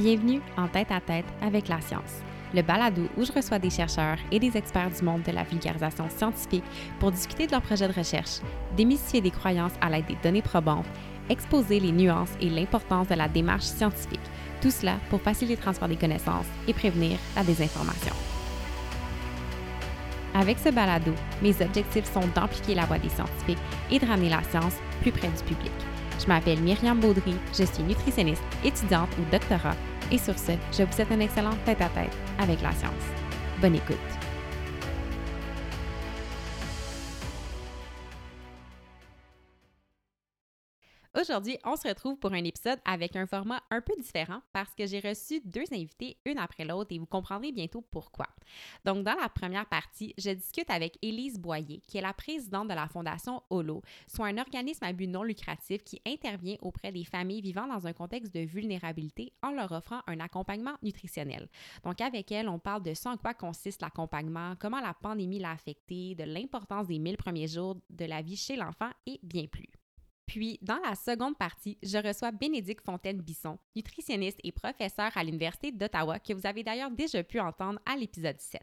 Bienvenue en tête à tête avec la science, le balado où je reçois des chercheurs et des experts du monde de la vulgarisation scientifique pour discuter de leurs projets de recherche, démystifier des croyances à l'aide des données probantes, exposer les nuances et l'importance de la démarche scientifique, tout cela pour faciliter le transfert des connaissances et prévenir la désinformation. Avec ce balado, mes objectifs sont d'amplifier la voix des scientifiques et de ramener la science plus près du public. Je m'appelle Myriam Baudry, je suis nutritionniste, étudiante ou doctorat et sur ce, je vous souhaite un excellent tête-à-tête avec la science. Bonne écoute! Aujourd'hui, on se retrouve pour un épisode avec un format un peu différent parce que j'ai reçu deux invités, une après l'autre, et vous comprendrez bientôt pourquoi. Donc, dans la première partie, je discute avec Élise Boyer, qui est la présidente de la Fondation HOLO, soit un organisme à but non lucratif qui intervient auprès des familles vivant dans un contexte de vulnérabilité en leur offrant un accompagnement nutritionnel. Donc, avec elle, on parle de ce en quoi consiste l'accompagnement, comment la pandémie l'a affecté, de l'importance des 1000 premiers jours de la vie chez l'enfant et bien plus. Puis, dans la seconde partie, je reçois Bénédicte Fontaine-Bisson, nutritionniste et professeur à l'Université d'Ottawa, que vous avez d'ailleurs déjà pu entendre à l'épisode 7.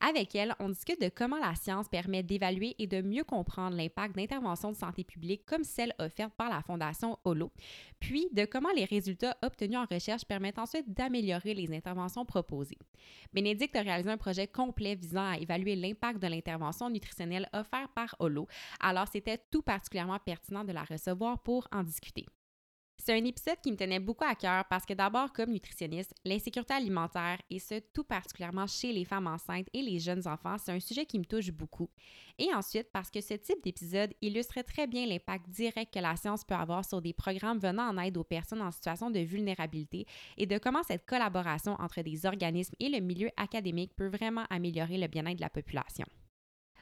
Avec elle, on discute de comment la science permet d'évaluer et de mieux comprendre l'impact d'interventions de santé publique comme celle offerte par la Fondation HOLO, puis de comment les résultats obtenus en recherche permettent ensuite d'améliorer les interventions proposées. Bénédicte a réalisé un projet complet visant à évaluer l'impact de l'intervention nutritionnelle offerte par HOLO, alors c'était tout particulièrement pertinent de la recevoir pour en discuter. C'est un épisode qui me tenait beaucoup à cœur parce que d'abord, comme nutritionniste, l'insécurité alimentaire, et ce tout particulièrement chez les femmes enceintes et les jeunes enfants, c'est un sujet qui me touche beaucoup. Et ensuite, parce que ce type d'épisode illustrait très bien l'impact direct que la science peut avoir sur des programmes venant en aide aux personnes en situation de vulnérabilité et de comment cette collaboration entre des organismes et le milieu académique peut vraiment améliorer le bien-être de la population.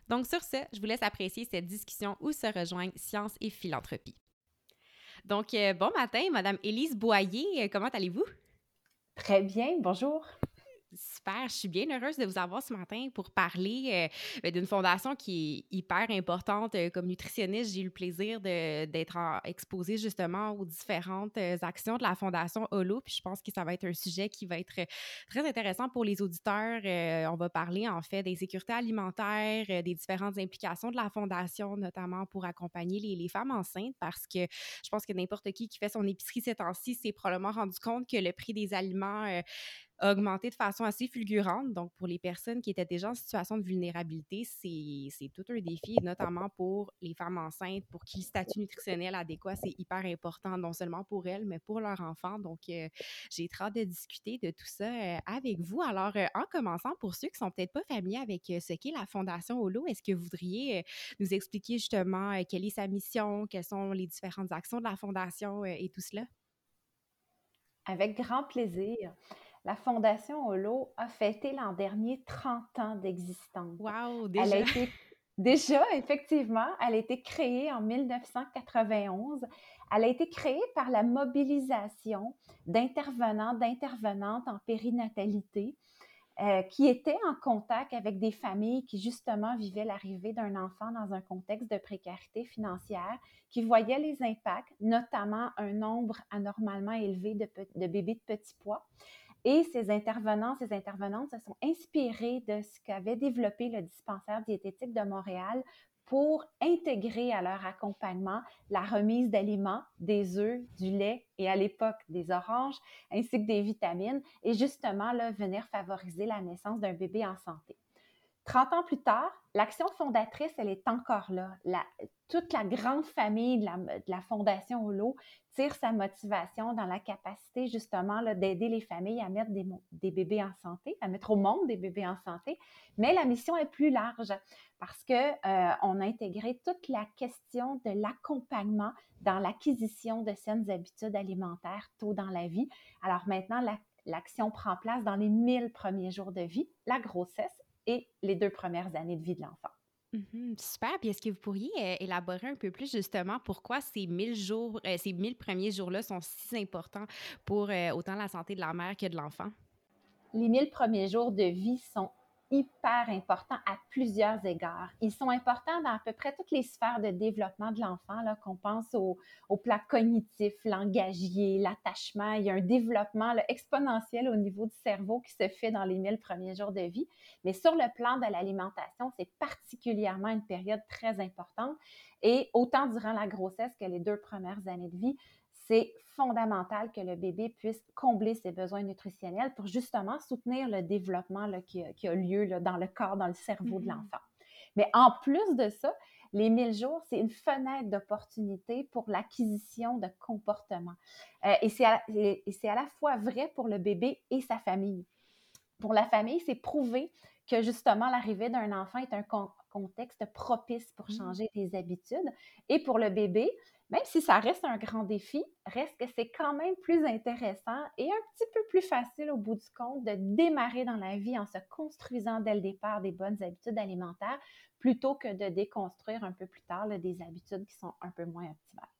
Donc sur ce, je vous laisse apprécier cette discussion où se rejoignent science et philanthropie. Donc, euh, bon matin, Madame Élise Boyer, euh, comment allez-vous? Très bien, bonjour. Super, je suis bien heureuse de vous avoir ce matin pour parler euh, ben, d'une fondation qui est hyper importante. Euh, comme nutritionniste, j'ai eu le plaisir d'être exposée justement aux différentes euh, actions de la fondation Holo. Puis je pense que ça va être un sujet qui va être très intéressant pour les auditeurs. on va parler en fait des sécurités alimentaires, des différentes implications de la fondation, notamment pour accompagner les, les femmes enceintes, parce que je pense que n'importe qui qui fait son épicerie ces temps-ci s'est probablement rendu compte que le prix des aliments augmenté de façon assez fulgurante. Donc, pour les personnes qui étaient déjà en situation de vulnérabilité, c'est tout un défi, notamment pour les femmes enceintes, pour qui le statut nutritionnel adéquat, c'est hyper important, non seulement pour elles, mais pour leurs enfants. Donc, euh, j'ai hâte de discuter de tout ça euh, avec vous. Alors, euh, en commençant, pour ceux qui sont peut-être pas familiers avec ce qu'est la Fondation Holo, est-ce que vous voudriez nous expliquer justement quelle est sa mission, quelles sont les différentes actions de la Fondation et tout cela? Avec grand plaisir la Fondation Holo a fêté l'an dernier 30 ans d'existence. Wow, déjà! Elle a été, déjà, effectivement, elle a été créée en 1991. Elle a été créée par la mobilisation d'intervenants, d'intervenantes en périnatalité euh, qui étaient en contact avec des familles qui justement vivaient l'arrivée d'un enfant dans un contexte de précarité financière, qui voyaient les impacts, notamment un nombre anormalement élevé de, de bébés de petits poids. Et ces intervenants, ces intervenantes se sont inspirés de ce qu'avait développé le dispensaire diététique de Montréal pour intégrer à leur accompagnement la remise d'aliments, des œufs, du lait et à l'époque des oranges, ainsi que des vitamines, et justement là, venir favoriser la naissance d'un bébé en santé. 30 ans plus tard, l'action fondatrice, elle est encore là. toute la grande famille de la, Fondation Holo tire sa motivation dans la capacité justement d'aider les familles à mettre des, bébés en santé, à mettre au monde des bébés en santé. Mais la mission est plus large parce qu'on euh, a intégré toute la question de l'accompagnement dans l'acquisition de saines habitudes alimentaires tôt dans la vie. Alors maintenant, l'action prend place dans les 1000 premiers jours de vie, la grossesse et les deux premières années de vie de l'enfant. Mmh super. Puis est-ce que vous pourriez euh, élaborer un peu plus justement pourquoi ces 1000 jours, euh, ces 1000 premiers jours-là sont si importants pour euh, autant la santé de la mère que de l'enfant? Les 1000 premiers jours de vie sont hyper importants à plusieurs égards. Ils sont importants dans à peu près toutes les sphères de développement de l'enfant, qu'on pense au, au, plan cognitif, langagier, l'attachement. Il y a un développement exponentiel au niveau du cerveau qui se fait dans les mille premiers jours de vie. Mais sur le plan de l'alimentation, c'est particulièrement une période très importante. Et autant durant la grossesse que les deux premières années de vie, c'est fondamental que le bébé puisse combler ses besoins nutritionnels pour justement soutenir le développement là, qui, a lieu là, dans le corps, dans le cerveau de mmh l'enfant. Mais en plus de ça, les 1000 jours, c'est une fenêtre d'opportunité pour l'acquisition de comportements. Euh, et c'est à, à, la fois vrai pour le bébé et sa famille. Pour la famille, c'est prouvé que justement l'arrivée d'un enfant est un contexte propice pour mmh. changer des habitudes. Et pour le bébé, même si ça reste un grand défi, reste que c'est quand même plus intéressant et un petit peu plus facile au bout du compte de démarrer dans la vie en se construisant dès le départ des bonnes habitudes alimentaires plutôt que de déconstruire un peu plus tard des habitudes qui sont un peu moins optimales.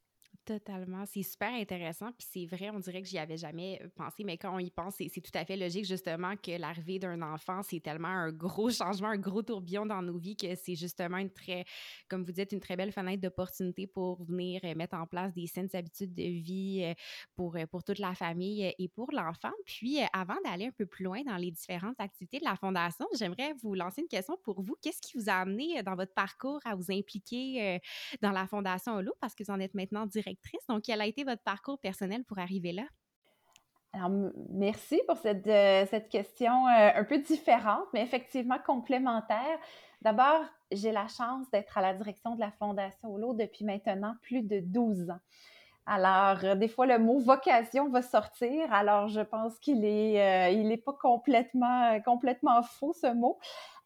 Totalement. C'est super intéressant. Puis c'est vrai, on dirait que j'y avais jamais euh, pensé, mais quand on y pense, c'est tout à fait logique, justement, que l'arrivée d'un enfant, c'est tellement un gros changement, un gros tourbillon dans nos vies que c'est justement une très, comme vous dites, une très belle fenêtre d'opportunité pour venir euh, mettre en place des saines habitudes de vie euh, pour, pour toute la famille et pour l'enfant. Puis, avant d'aller un peu plus loin dans les différentes activités de la Fondation, j'aimerais vous lancer une question pour vous. Qu'est-ce qui vous a amené dans votre parcours à vous impliquer dans la Fondation Holo? Parce que vous en êtes maintenant directeur donc, quel a été votre parcours personnel pour arriver là? Alors, merci pour cette, euh, cette question euh, un peu différente, mais effectivement complémentaire. D'abord, j'ai la chance d'être à la direction de la Fondation Holo depuis maintenant plus de 12 ans. Alors, euh, des fois, le mot vocation va sortir. Alors, je pense qu'il est, il est pas complètement, complètement faux, ce mot.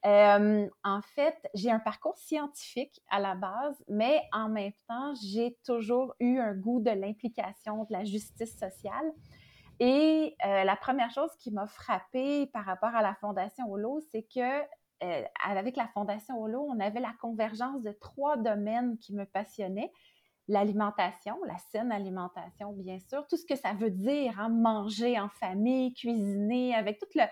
Euh, en fait, j'ai un parcours scientifique à la base, mais en même temps, j'ai toujours eu un goût de l'implication, de la justice sociale. Et euh, la première chose qui m'a frappée par rapport à la Fondation Holo, c'est que euh, avec la Fondation Holo, on avait la convergence de trois domaines qui me passionnaient. L'alimentation, la saine alimentation, bien sûr, tout ce que ça veut dire, hein, manger en famille, cuisiner, avec toute le,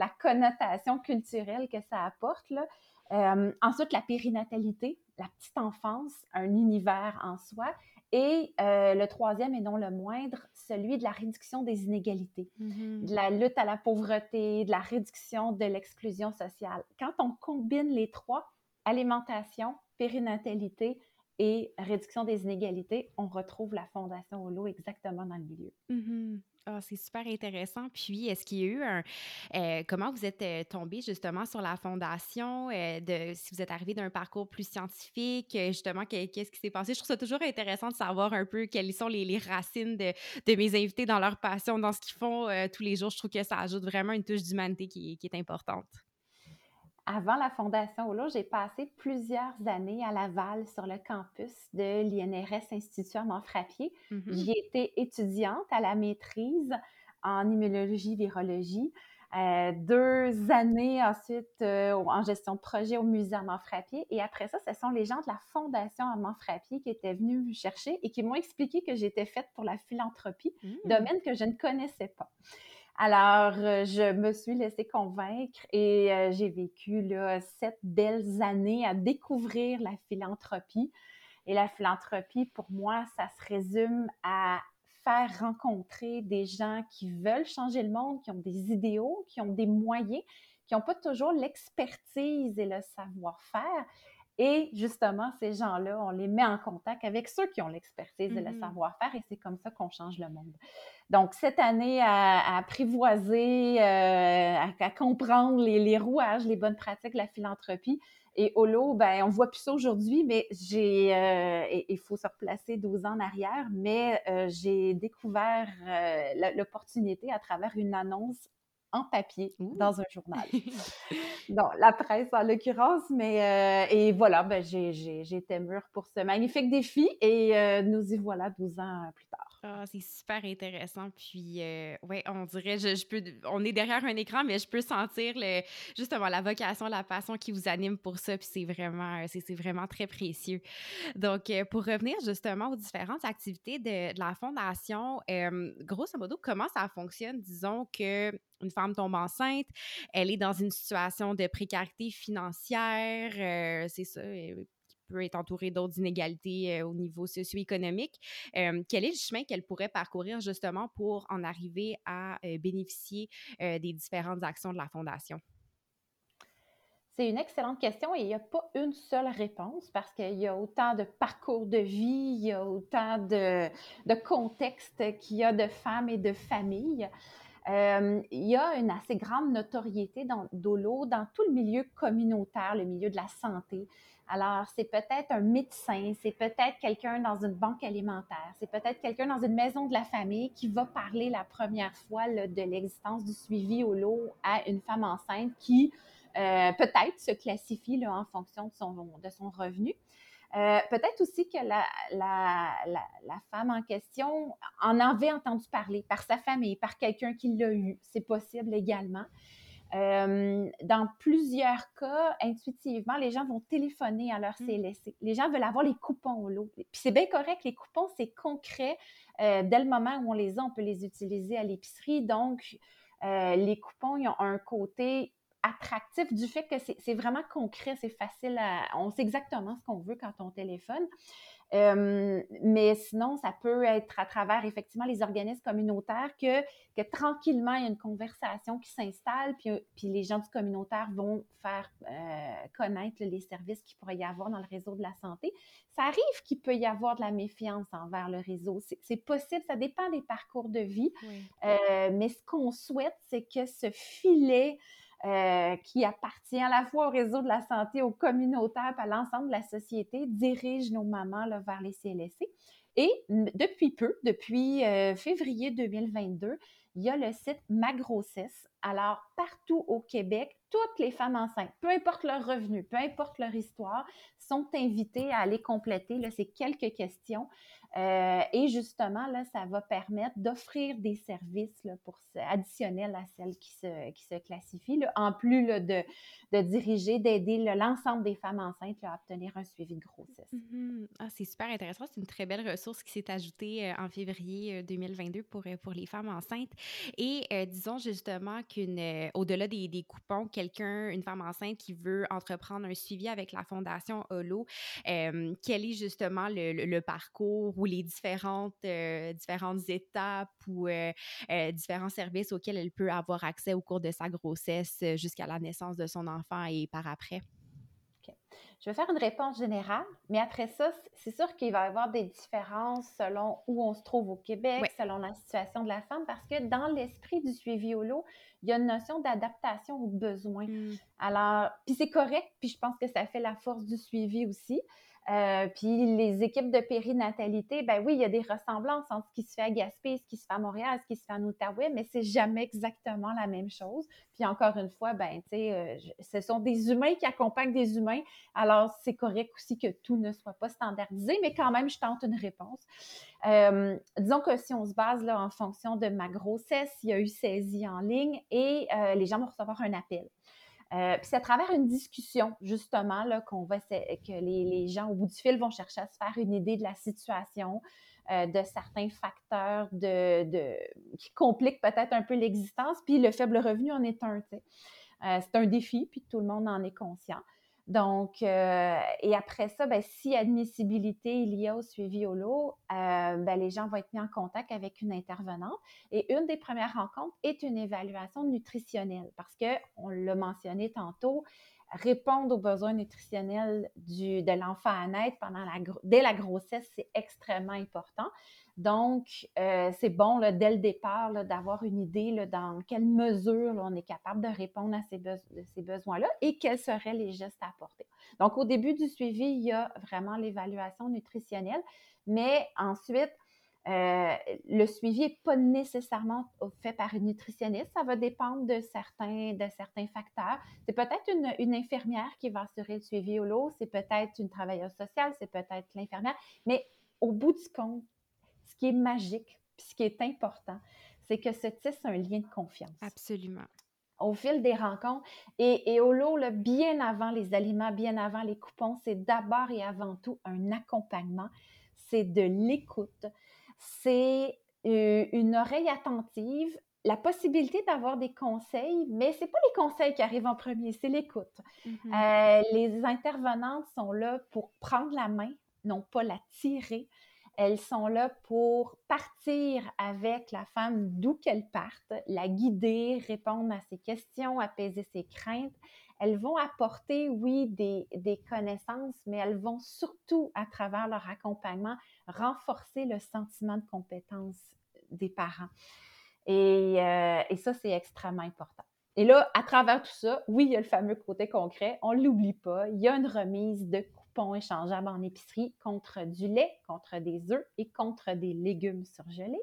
la connotation culturelle que ça apporte. Là. Euh, ensuite, la périnatalité, la petite enfance, un univers en soi. Et euh, le troisième, et non le moindre, celui de la réduction des inégalités, mm-hmm. de la lutte à la pauvreté, de la réduction de l'exclusion sociale. Quand on combine les trois, alimentation, périnatalité et réduction des inégalités, on retrouve la Fondation Holo exactement dans le milieu. Mm-hmm. Ah, c'est super intéressant. Puis, est-ce qu'il y a eu un... Euh, comment vous êtes euh, tombé justement sur la fondation, euh, de, si vous êtes arrivé d'un parcours plus scientifique, justement, qu'est-ce qui s'est passé? Je trouve ça toujours intéressant de savoir un peu quelles sont les, racines de, de, mes invités dans leur passion, dans ce qu'ils font tous les jours. Je trouve que ça ajoute vraiment une touche d'humanité qui, qui est importante avant la Fondation Holo, j'ai passé plusieurs années à Laval sur le campus de l'INRS Institut Armand Frappier. Mm-hmm. J'y étais étudiante à la maîtrise en immunologie, virologie. Euh, deux années ensuite euh, en gestion de projet au musée Armand Frappier. Et après ça, ce sont les gens de la Fondation Armand Frappier qui étaient venus me chercher et qui m'ont expliqué que j'étais faite pour la philanthropie, mm. domaine que je ne connaissais pas. Alors, euh, je me suis laissée convaincre et euh, j'ai vécu là, sept belles années à découvrir la philanthropie. Et la philanthropie, pour moi, ça se résume à faire rencontrer des gens qui veulent changer le monde, qui ont des idéaux, qui ont des moyens, qui n'ont pas toujours l'expertise et le savoir-faire. Et justement, ces gens-là, on les met en contact avec ceux qui ont l'expertise et le mmh savoir-faire et c'est comme ça qu'on change le monde. Donc, cette année, à, apprivoiser, euh, à, comprendre les, rouages, les bonnes pratiques la philanthropie. Et Holo, ben, on voit plus ça aujourd'hui, mais j'ai, euh, il faut se replacer 12 ans en arrière, mais euh, j'ai découvert l'opportunité à travers une annonce en papier dans un journal. Donc, la presse en l'occurrence, mais et voilà, ben, j'ai, été mûre pour ce magnifique défi et nous y voilà 12 ans plus tard. Ah, c'est super intéressant. Puis, euh, ouais, on dirait, je, peux, on est derrière un écran, mais je peux sentir justement la vocation, la passion qui vous anime pour ça. Puis, c'est vraiment, c'est, vraiment très précieux. Donc, euh, pour revenir justement aux différentes activités de, la Fondation, euh, grosso modo, comment ça fonctionne? Disons que une femme tombe enceinte, elle est dans une situation de précarité financière, c'est ça, peut être entourée d'autres inégalités au niveau socio-économique. quel est le chemin qu'elle pourrait parcourir justement pour en arriver à bénéficier des différentes actions de la Fondation? C'est une excellente question et il n'y a pas une seule réponse parce qu'il y a autant de parcours de vie, il y a autant de, contextes qu'il y a de femmes et de familles. il y a une assez grande notoriété Dolo dans tout le milieu communautaire, le milieu de la santé. Alors, c'est peut-être un médecin, c'est peut-être quelqu'un dans une banque alimentaire, c'est peut-être quelqu'un dans une maison de la famille qui va parler la première fois de l'existence du suivi au lot à une femme enceinte qui euh, peut-être se classifie en fonction de son, revenu. Euh, peut-être aussi que la, la, la, femme en question en avait entendu parler par sa famille, par quelqu'un qui l'a eu. C'est possible également. Euh, dans plusieurs cas, intuitivement, les gens vont téléphoner à leur mmh. CLSC. Les gens veulent avoir les coupons au lot. Puis c'est bien correct, les coupons, c'est concret. Euh, dès le moment où on les a, on peut les utiliser à l'épicerie. Donc, euh, les coupons, ils ont un côté attractif du fait que c'est vraiment concret, c'est facile à... On sait exactement ce qu'on veut quand on téléphone mais sinon, ça peut être à travers effectivement les organismes communautaires que, que tranquillement, il y a une conversation qui s'installe, puis, puis, les gens du communautaire vont faire euh, connaître les services qu'il pourrait y avoir dans le réseau de la santé. Ça arrive qu'il peut y avoir de la méfiance envers le réseau. C'est possible, ça dépend des parcours de vie. Euh, mais ce qu'on souhaite, c'est que ce filet euh, qui appartient à la fois au réseau de la santé, au communautaire, à l'ensemble de la société, dirige nos mamans vers les CLSC. Et depuis peu, depuis euh, février 2022, il y a le site Ma Grossesse. Alors, partout au Québec, toutes les femmes enceintes, peu importe leur revenu, peu importe leur histoire, sont invitées à aller compléter là, ces quelques questions euh, et justement, là, ça va permettre d'offrir des services pour, additionnels à celles qui se, qui se classifient, en plus de, de, diriger, d'aider l'ensemble des femmes enceintes à obtenir un suivi de grossesse. Mm-hmm. ah, c'est super intéressant. C'est une très belle ressource qui s'est ajoutée euh, en février 2022 euh, pour, pour les femmes enceintes. Et disons justement qu'au-delà des, des, coupons, quelqu'un, une femme enceinte qui veut entreprendre un suivi avec la Fondation Holo, quel est justement le, parcours ou les différentes, euh, différentes étapes ou euh, euh, différents services auxquels elle peut avoir accès au cours de sa grossesse jusqu'à la naissance de son enfant et par après? Je vais faire une réponse générale, mais après ça, c'est sûr qu'il va y avoir des différences selon où on se trouve au Québec, selon la situation de la femme, parce que dans l'esprit du suivi au lot, il y a une notion d'adaptation aux besoins. Mmh. Alors, puis c'est correct, puis je pense que ça fait la force du suivi aussi. Euh, puis les équipes de périnatalité, ben oui, il y a des ressemblances entre ce qui se fait à Gaspé, ce qui se fait à Montréal, ce qui se fait en Outaouais, mais c'est jamais exactement la même chose. Puis encore une fois, ben tu sais, euh, ce sont des humains qui accompagnent des humains. Alors c'est correct aussi que tout ne soit pas standardisé, mais quand même, je tente une réponse. Euh, disons que si on se base là en fonction de ma grossesse, il y a eu saisie en ligne et les gens vont recevoir un appel. Euh, puis c'est à travers une discussion, justement, là, qu'on que les, les, gens au bout du fil vont chercher à se faire une idée de la situation, euh, de certains facteurs de, de qui compliquent peut-être un peu l'existence. Puis le faible revenu en est un. Euh, c'est un défi, puis tout le monde en est conscient. Donc, euh, et après ça, ben, si admissibilité il y a au suivi au lot, euh, ben, les gens vont être mis en contact avec une intervenante. Et une des premières rencontres est une évaluation nutritionnelle parce que, on l'a mentionné tantôt, répondre aux besoins nutritionnels du, de l'enfant à naître pendant dès la grossesse, c'est extrêmement important. Donc, euh, c'est bon dès le départ d'avoir une idée dans quelle mesure on est capable de répondre à ces, ces besoins-là et quels seraient les gestes à apporter. Donc, au début du suivi, il y a vraiment l'évaluation nutritionnelle, mais ensuite, euh, le suivi n'est pas nécessairement fait par une nutritionniste. Ça va dépendre de certains, de certains facteurs. C'est peut-être une, une, infirmière qui va assurer le suivi au lot, c'est peut-être une travailleuse sociale, c'est peut-être l'infirmière. Mais au bout du compte, ce qui est magique, puis ce qui est important, c'est que ce tisse un lien de confiance. Absolument. Au fil des rencontres et, et au lot, bien avant les aliments, bien avant les coupons, c'est d'abord et avant tout un accompagnement, c'est de l'écoute, c'est une oreille attentive la possibilité d'avoir des conseils, mais c'est pas les conseils qui arrivent en premier, c'est l'écoute. Mhm. Euh, les intervenantes sont là pour prendre la main, non pas la tirer. Elles sont là pour partir avec la femme d'où qu'elle parte, la guider, répondre à ses questions, apaiser ses craintes. Elles vont apporter, oui, des, connaissances, mais elles vont surtout, à travers leur accompagnement, renforcer le sentiment de compétence des parents. Euh, et, ça, c'est extrêmement important. Et là, à travers tout ça, oui, il y a le fameux côté concret, on ne l'oublie pas, il y a une remise de coupons échangeables en épicerie contre du lait, contre des œufs et contre des légumes surgelés.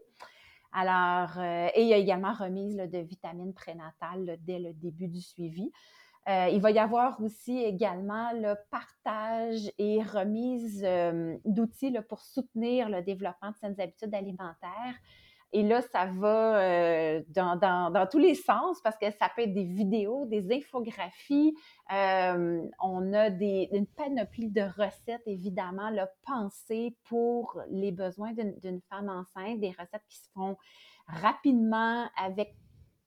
Alors, euh, et il y a également remise de vitamines prénatales dès le début du suivi. Euh, il va y avoir aussi également le partage et remise d'outils pour soutenir le développement de saines habitudes alimentaires. Et là, ça va euh, dans, tous les sens parce que ça peut être des vidéos, des infographies. Euh, on a des, une panoplie de recettes, évidemment, là, pensées pour les besoins d'une femme enceinte, des recettes qui se font rapidement avec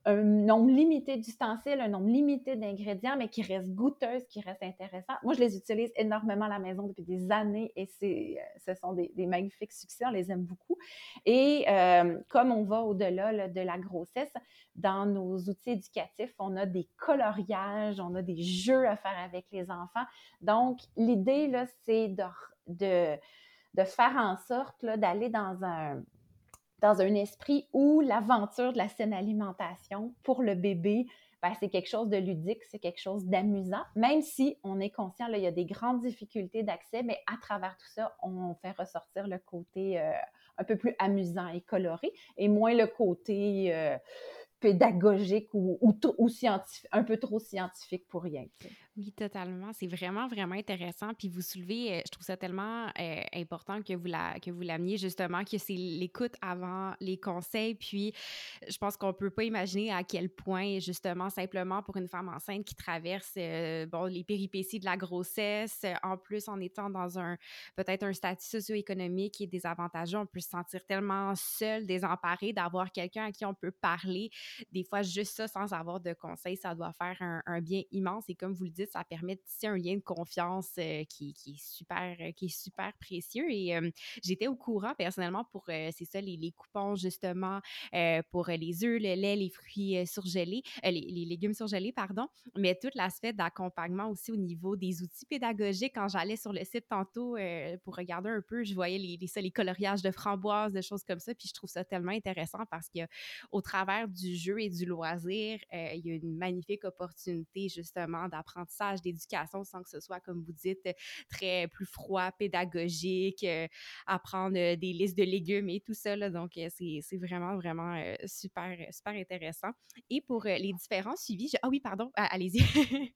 un nombre limité d'ustensiles, un nombre limité d'ingrédients, mais qui restent goûteuses, qui restent intéressantes. Moi, je les utilise énormément à la maison depuis des années et euh, ce sont des, magnifiques succès, on les aime beaucoup. Et euh, comme on va au-delà de la grossesse, dans nos outils éducatifs, on a des coloriages, on a des jeux à faire avec les enfants. Donc, l'idée, là, c'est de, de, de faire en sorte d'aller dans un dans un esprit où l'aventure de la saine alimentation pour le bébé, ben, c'est quelque chose de ludique, c'est quelque chose d'amusant, même si on est conscient, il y a des grandes difficultés d'accès, mais à travers tout ça, on fait ressortir le côté euh, un peu plus amusant et coloré et moins le côté euh, pédagogique ou, ou, scientifique, un peu trop scientifique pour rien. Oui, totalement. C'est vraiment, vraiment intéressant. Puis vous soulevez, euh, je trouve ça tellement euh, important que vous, la, que vous l'ameniez justement, que c'est l'écoute avant les conseils. Puis je pense qu'on peut pas imaginer à quel point, justement, simplement pour une femme enceinte qui traverse euh, bon, les péripéties de la grossesse, en plus en étant dans un peut-être un statut socio-économique qui est désavantageux, on peut se sentir tellement seul, désemparé d'avoir quelqu'un à qui on peut parler. Des fois, juste ça, sans avoir de conseils, ça doit faire un, bien immense. Et comme vous le ça permet de un lien de confiance euh, qui, est super, euh, qui est super précieux. Et j'étais au courant personnellement pour, euh, c'est ça, les, coupons justement pour les œufs, le lait, les fruits surgelés, les, légumes surgelés, pardon, mais tout l'aspect d'accompagnement aussi au niveau des outils pédagogiques. Quand j'allais sur le site tantôt pour regarder un peu, je voyais les, les, les coloriages de framboises, des choses comme ça, puis je trouve ça tellement intéressant parce qu'au travers du jeu et du loisir, il y a une magnifique opportunité justement d'apprendre d'éducation sans que ce soit, comme vous dites, très plus froid, pédagogique, euh, apprendre euh, des listes de légumes et tout ça. donc, euh, c'est vraiment, vraiment super, super intéressant. Et pour les différents suivis, ah oui, pardon, allez-y.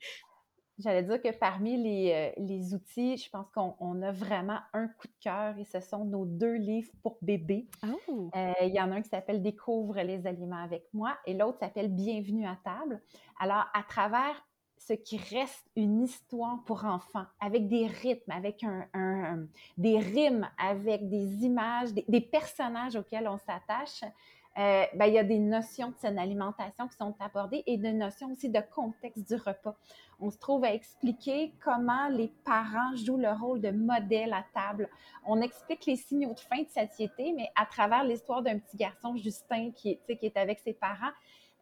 J'allais dire que parmi les, les outils, je pense qu'on a vraiment un coup de cœur et ce sont nos deux livres pour bébés. Oh! Il y en a un qui s'appelle Découvre les aliments avec moi et l'autre s'appelle Bienvenue à table. Alors, à travers ce qui reste une histoire pour enfants, avec des rythmes, avec un, des rimes, avec des images, des, personnages auxquels on s'attache. Euh, ben, il y a des notions de saine alimentation qui sont abordées et des notions aussi de contexte du repas. On se trouve à expliquer comment les parents jouent le rôle de modèle à table. On explique les signaux de faim de satiété, mais à travers l'histoire d'un petit garçon, Justin, qui est, qui est avec ses parents.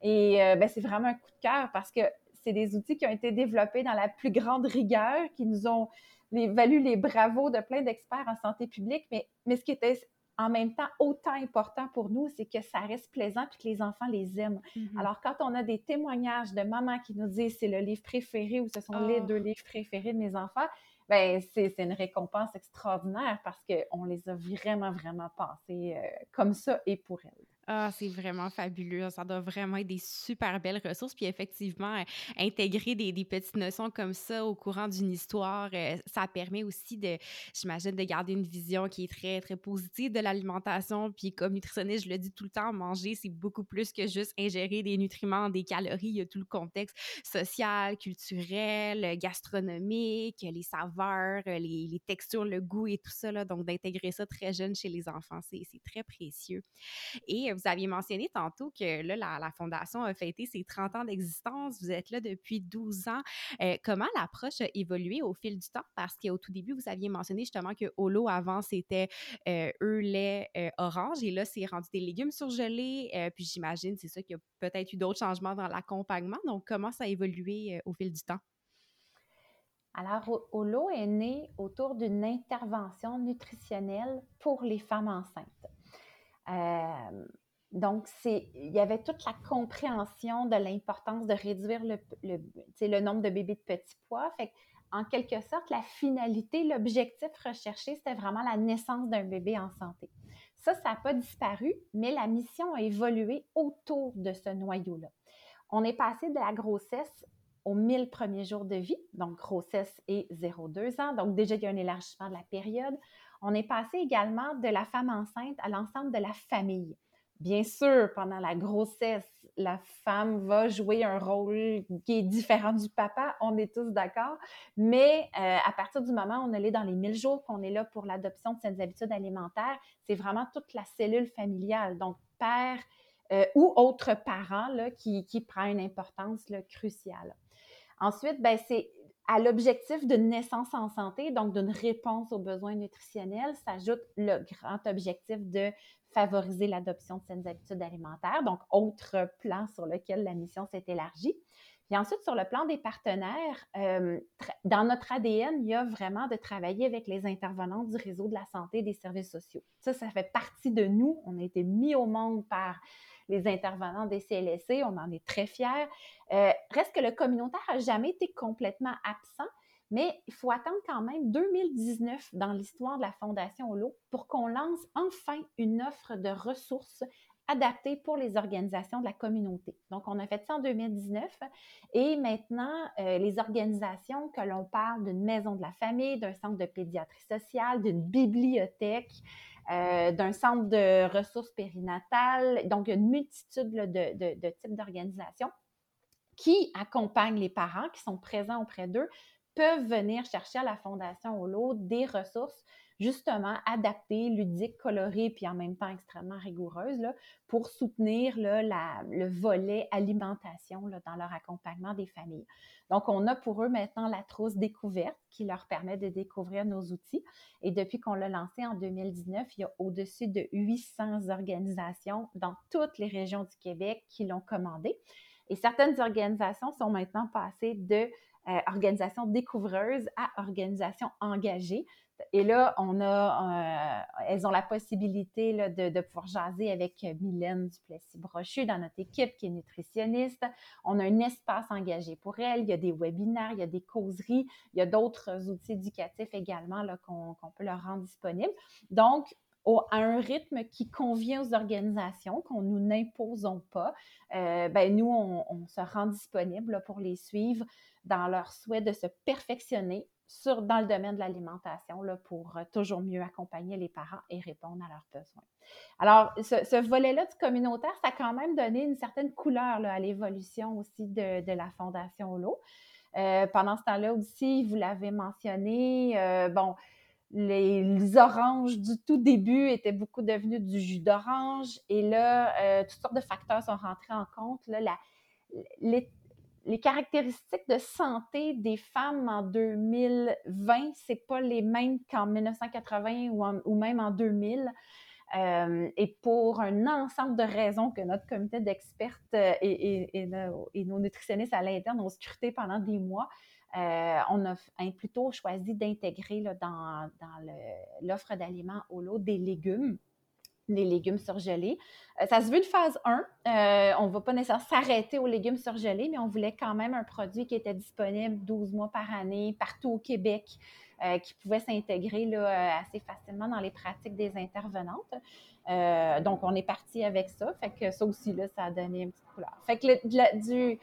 Et euh, ben, c'est vraiment un coup de cœur parce que c'est des outils qui ont été développés dans la plus grande rigueur, qui nous ont valu les bravos de plein d'experts en santé publique, mais, mais ce qui était en même temps autant important pour nous, c'est que ça reste plaisant et que les enfants les aiment. Mm-hmm. Alors, quand on a des témoignages de mamans qui nous disent c'est le livre préféré ou ce sont les ah. deux livres préférés de mes enfants, ben c'est une récompense extraordinaire parce qu'on les a vraiment, vraiment pensés euh, comme ça et pour elles. Ah, c'est vraiment fabuleux. Ça doit vraiment être des super belles ressources. Puis effectivement, euh, intégrer des, petites notions comme ça au courant d'une histoire, euh, ça permet aussi de, j'imagine, de garder une vision qui est très, très positive de l'alimentation. Puis comme nutritionniste, je le dis tout le temps, manger, c'est beaucoup plus que juste ingérer des nutriments, des calories. Il y a tout le contexte social, culturel, gastronomique, les saveurs, les, les textures, le goût et tout ça. Là. Donc d'intégrer ça très jeune chez les enfants, c'est très précieux. Et vous aviez mentionné tantôt que là, la, Fondation a fêté ses 30 ans d'existence. Vous êtes là depuis 12 ans. comment l'approche a évolué au fil du temps? Parce qu'au tout début, vous aviez mentionné justement que Holo, avant, c'était œufs, lait, orange. Et là, c'est rendu des légumes surgelés. puis j'imagine, c'est ça qu'il y a peut-être eu d'autres changements dans l'accompagnement. Donc, comment ça a évolué au fil du temps? Alors, Holo est né autour d'une intervention nutritionnelle pour les femmes enceintes. Euh, donc, il y avait toute la compréhension de l'importance de réduire le, nombre de bébés de petits poids. Fait en quelque sorte, la finalité, l'objectif recherché, c'était vraiment la naissance d'un bébé en santé. Ça, ça n'a pas disparu, mais la mission a évolué autour de ce noyau-là. On est passé de la grossesse aux 1000 premiers jours de vie, donc grossesse et 0-2 ans. Donc déjà, il y a un élargissement de la période. On est passé également de la femme enceinte à l'ensemble de la famille. Bien sûr, pendant la grossesse, la femme va jouer un rôle qui est différent du papa, on est tous d'accord, mais euh, à partir du moment où on est dans les 1000 jours, qu'on est là pour l'adoption de ces habitudes alimentaires, c'est vraiment toute la cellule familiale, donc père euh, ou autre parent là, qui, prend une importance cruciale. Ensuite, ben, c'est à l'objectif d'une naissance en santé, donc d'une réponse aux besoins nutritionnels, s'ajoute le grand objectif de favoriser l'adoption de saines habitudes alimentaires, donc autre plan sur lequel la mission s'est élargie. Puis ensuite, sur le plan des partenaires, euh, dans notre ADN, il y a vraiment de travailler avec les intervenants du réseau de la santé et des services sociaux. Ça, ça fait partie de nous. On a été mis au monde par les intervenants des CLSC. On en est très fiers. Euh, reste que le communautaire n'a jamais été complètement absent, mais il faut attendre quand même 2019 dans l'histoire de la Fondation Holo pour qu'on lance enfin une offre de ressources adaptées pour les organisations de la communauté. Donc, on a fait ça en 2019 et maintenant, euh, les organisations, que l'on parle d'une maison de la famille, d'un centre de pédiatrie sociale, d'une bibliothèque, euh, d'un centre de ressources périnatales. Donc, il y a une multitude de, types d'organisations qui accompagnent les parents, qui sont présents auprès d'eux, peuvent venir chercher à la Fondation Holo des ressources justement adaptées, ludiques, colorées, puis en même temps extrêmement rigoureuses là, pour soutenir là, le volet alimentation dans leur accompagnement des familles. Donc, on a pour eux maintenant la trousse découverte qui leur permet de découvrir nos outils. Et depuis qu'on l'a lancé en 2019, il y a au-dessus de 800 organisations dans toutes les régions du Québec qui l'ont commandé. Et certaines organisations sont maintenant passées de euh, organisations découvreuses à organisations engagées. Et là, on a, euh, elles ont la possibilité de, pouvoir jaser avec Mylène Duplessis-Brochu dans notre équipe qui est nutritionniste. On a un espace engagé pour elles. Il y a des webinaires, il y a des causeries, il y a d'autres outils éducatifs également qu'on peut leur rendre disponibles. Donc, à un rythme qui convient aux organisations, qu'on nous n'imposons pas, euh, ben nous, on, se rend disponible pour les suivre dans leur souhait de se perfectionner sur, dans le domaine de l'alimentation pour euh, toujours mieux accompagner les parents et répondre à leurs besoins. Alors, ce, volet-là du communautaire, ça a quand même donné une certaine couleur à l'évolution aussi de, la Fondation. Euh, pendant ce temps-là aussi, vous l'avez mentionné, euh, bon, les, oranges du tout début étaient beaucoup devenus du jus d'orange et là, toutes sortes de facteurs sont rentrés en compte. Les caractéristiques de santé des femmes en 2020, c'est pas les mêmes qu'en 1980 ou, même en 2000. Euh, et pour un ensemble de raisons que notre comité d'experts euh, et, nos nutritionnistes à l'interne ont scruté pendant des mois, euh, on a plutôt choisi d'intégrer dans, l'offre d'aliments au lot des légumes les légumes surgelés. Euh, ça se veut de phase 1. Euh, on ne va pas nécessairement s'arrêter aux légumes surgelés, mais on voulait quand même un produit qui était disponible 12 mois par année partout au Québec, qui pouvait s'intégrer assez facilement dans les pratiques des intervenantes. donc, on est parti avec ça. Fait que ça aussi, là, ça a donné une petite couleur. Fait que la, du,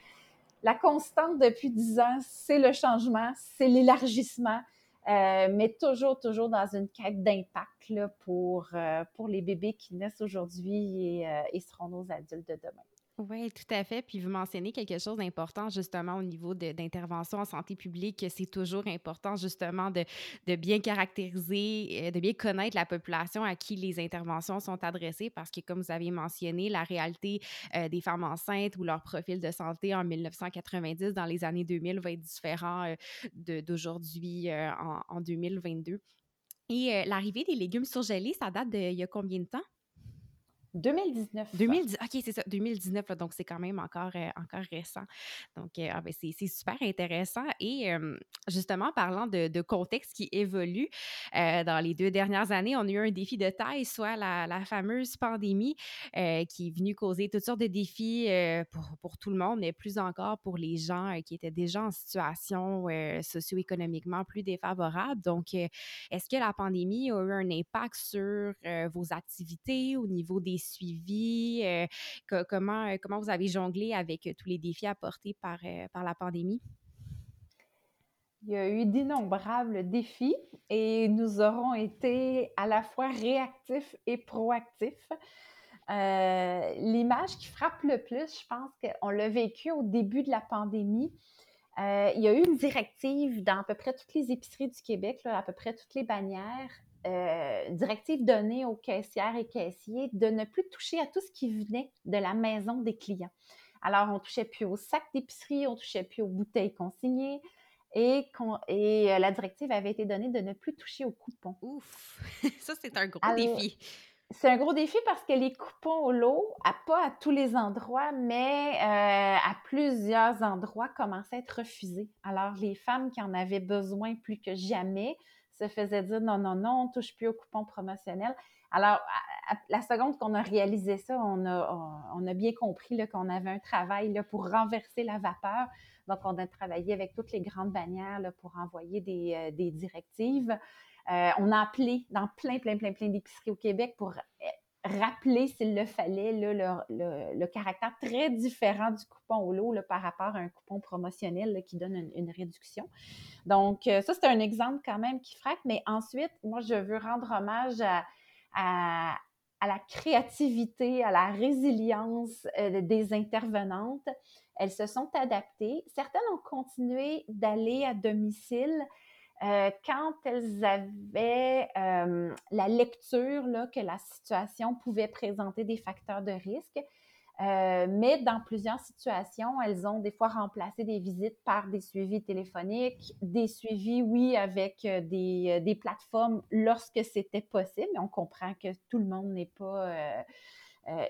la constante depuis 10 ans, c'est le changement, c'est l'élargissement. Euh, mais toujours, toujours dans une quête d'impact pour, euh, pour les bébés qui naissent aujourd'hui et, euh, et, seront nos adultes de demain. Oui, tout à fait. Puis vous mentionnez quelque chose d'important justement au niveau d'intervention en santé publique, que c'est toujours important justement de, de, bien caractériser, euh, de bien connaître la population à qui les interventions sont adressées parce que comme vous avez mentionné, la réalité euh, des femmes enceintes ou leur profil de santé en 1990 dans les années 2000 va être différent euh, d'aujourd'hui en, en, 2022. Et l'arrivée des légumes surgelés, ça date d'il y a combien de temps? 2019. 2010, OK, c'est ça, 2019, donc c'est quand même encore, euh, encore récent. Donc, euh, ah, ben, c'est super intéressant. Et justement, parlant de, contexte qui évolue, euh, dans les deux dernières années, on a eu un défi de taille, soit la, fameuse pandémie qui est venue causer toutes sortes de défis pour, pour, tout le monde, mais plus encore pour les gens qui étaient déjà en situation socio-économiquement plus défavorable. Donc, est-ce que la pandémie a eu un impact sur vos activités au niveau des suivis? Euh, comment, euh, comment vous avez jonglé avec euh, tous les défis apportés par, par la pandémie? Il y a eu d'innombrables défis et nous aurons été à la fois réactifs et proactifs. L'image qui frappe le plus, je pense qu'on l'a vécu au début de la pandémie. il y a eu une directive dans à peu près toutes les épiceries du Québec, à peu près toutes les bannières, euh, directive donnée aux caissières et caissiers de ne plus toucher à tout ce qui venait de la maison des clients. Alors, on touchait plus aux sacs d'épicerie, on touchait plus aux bouteilles consignées. Et, et euh, la directive avait été donnée de ne plus toucher aux coupons. Ouf! Ça, c'est un gros défi. C'est un gros défi parce que les coupons au lot, à pas à tous les endroits, mais euh, à plusieurs endroits, commençaient à être refusés. Alors, les femmes qui en avaient besoin plus que jamais se faisait dire non, non, non, on touche plus aux coupons promotionnels. Alors, la seconde qu'on a réalisé ça, on a, on, a bien compris qu'on avait un travail là, pour renverser la vapeur. Donc, on a travaillé avec toutes les grandes bannières pour envoyer des, euh, des directives. Euh, on a appelé dans plein, plein, plein, plein d'épiceries au Québec pour rappeler, s'il le fallait, le, caractère très différent du coupon au lot par rapport à un coupon promotionnel qui donne une, réduction. Donc, euh, ça, c'est un exemple quand même qui frappe. Mais ensuite, moi, je veux rendre hommage à, la créativité, à la résilience euh, des intervenantes. Elles se sont adaptées. Certaines ont continué d'aller à domicile euh, quand elles avaient euh, la lecture que la situation pouvait présenter des facteurs de risque. Euh, mais dans plusieurs situations, elles ont des fois remplacé des visites par des suivis téléphoniques, des suivis, oui, avec des, des plateformes lorsque c'était possible. On comprend que tout le monde n'est pas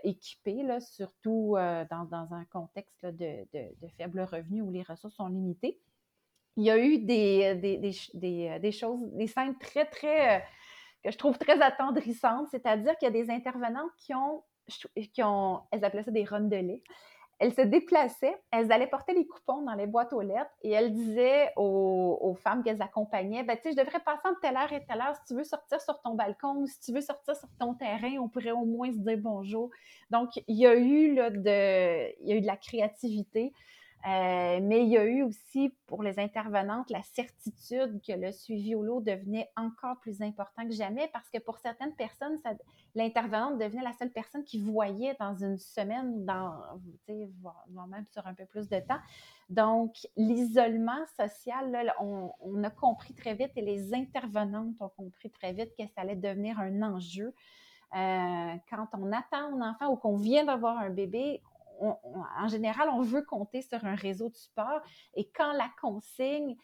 équipé, surtout dans, dans, un contexte de, de, de faible revenu où les ressources sont limitées il y a eu des, des, des, choses, des scènes très, très, euh, que je trouve très attendrissantes, c'est-à-dire qu'il y a des intervenantes qui ont, qui ont, elles appelaient ça des rondelets. Elles se déplaçaient, elles allaient porter les coupons dans les boîtes aux lettres et elles disaient aux, femmes qu'elles accompagnaient, ben, tu sais, je devrais passer entre telle heure et telle heure. Si tu veux sortir sur ton balcon ou si tu veux sortir sur ton terrain, on pourrait au moins se dire bonjour. Donc, il y a eu, là, de, il y a eu de la créativité. Euh, mais il y a eu aussi pour les intervenantes la certitude que le suivi au lot devenait encore plus important que jamais parce que pour certaines personnes, l'intervenante devenait la seule personne qui voyait dans une semaine, dans, voire même sur un peu plus de temps. Donc, l'isolement social, on, a compris très vite et les intervenantes ont compris très vite que ça allait devenir un enjeu. Euh, quand on attend un enfant ou qu'on vient d'avoir un bébé, en général, on veut compter sur un réseau de support. Et quand la consigne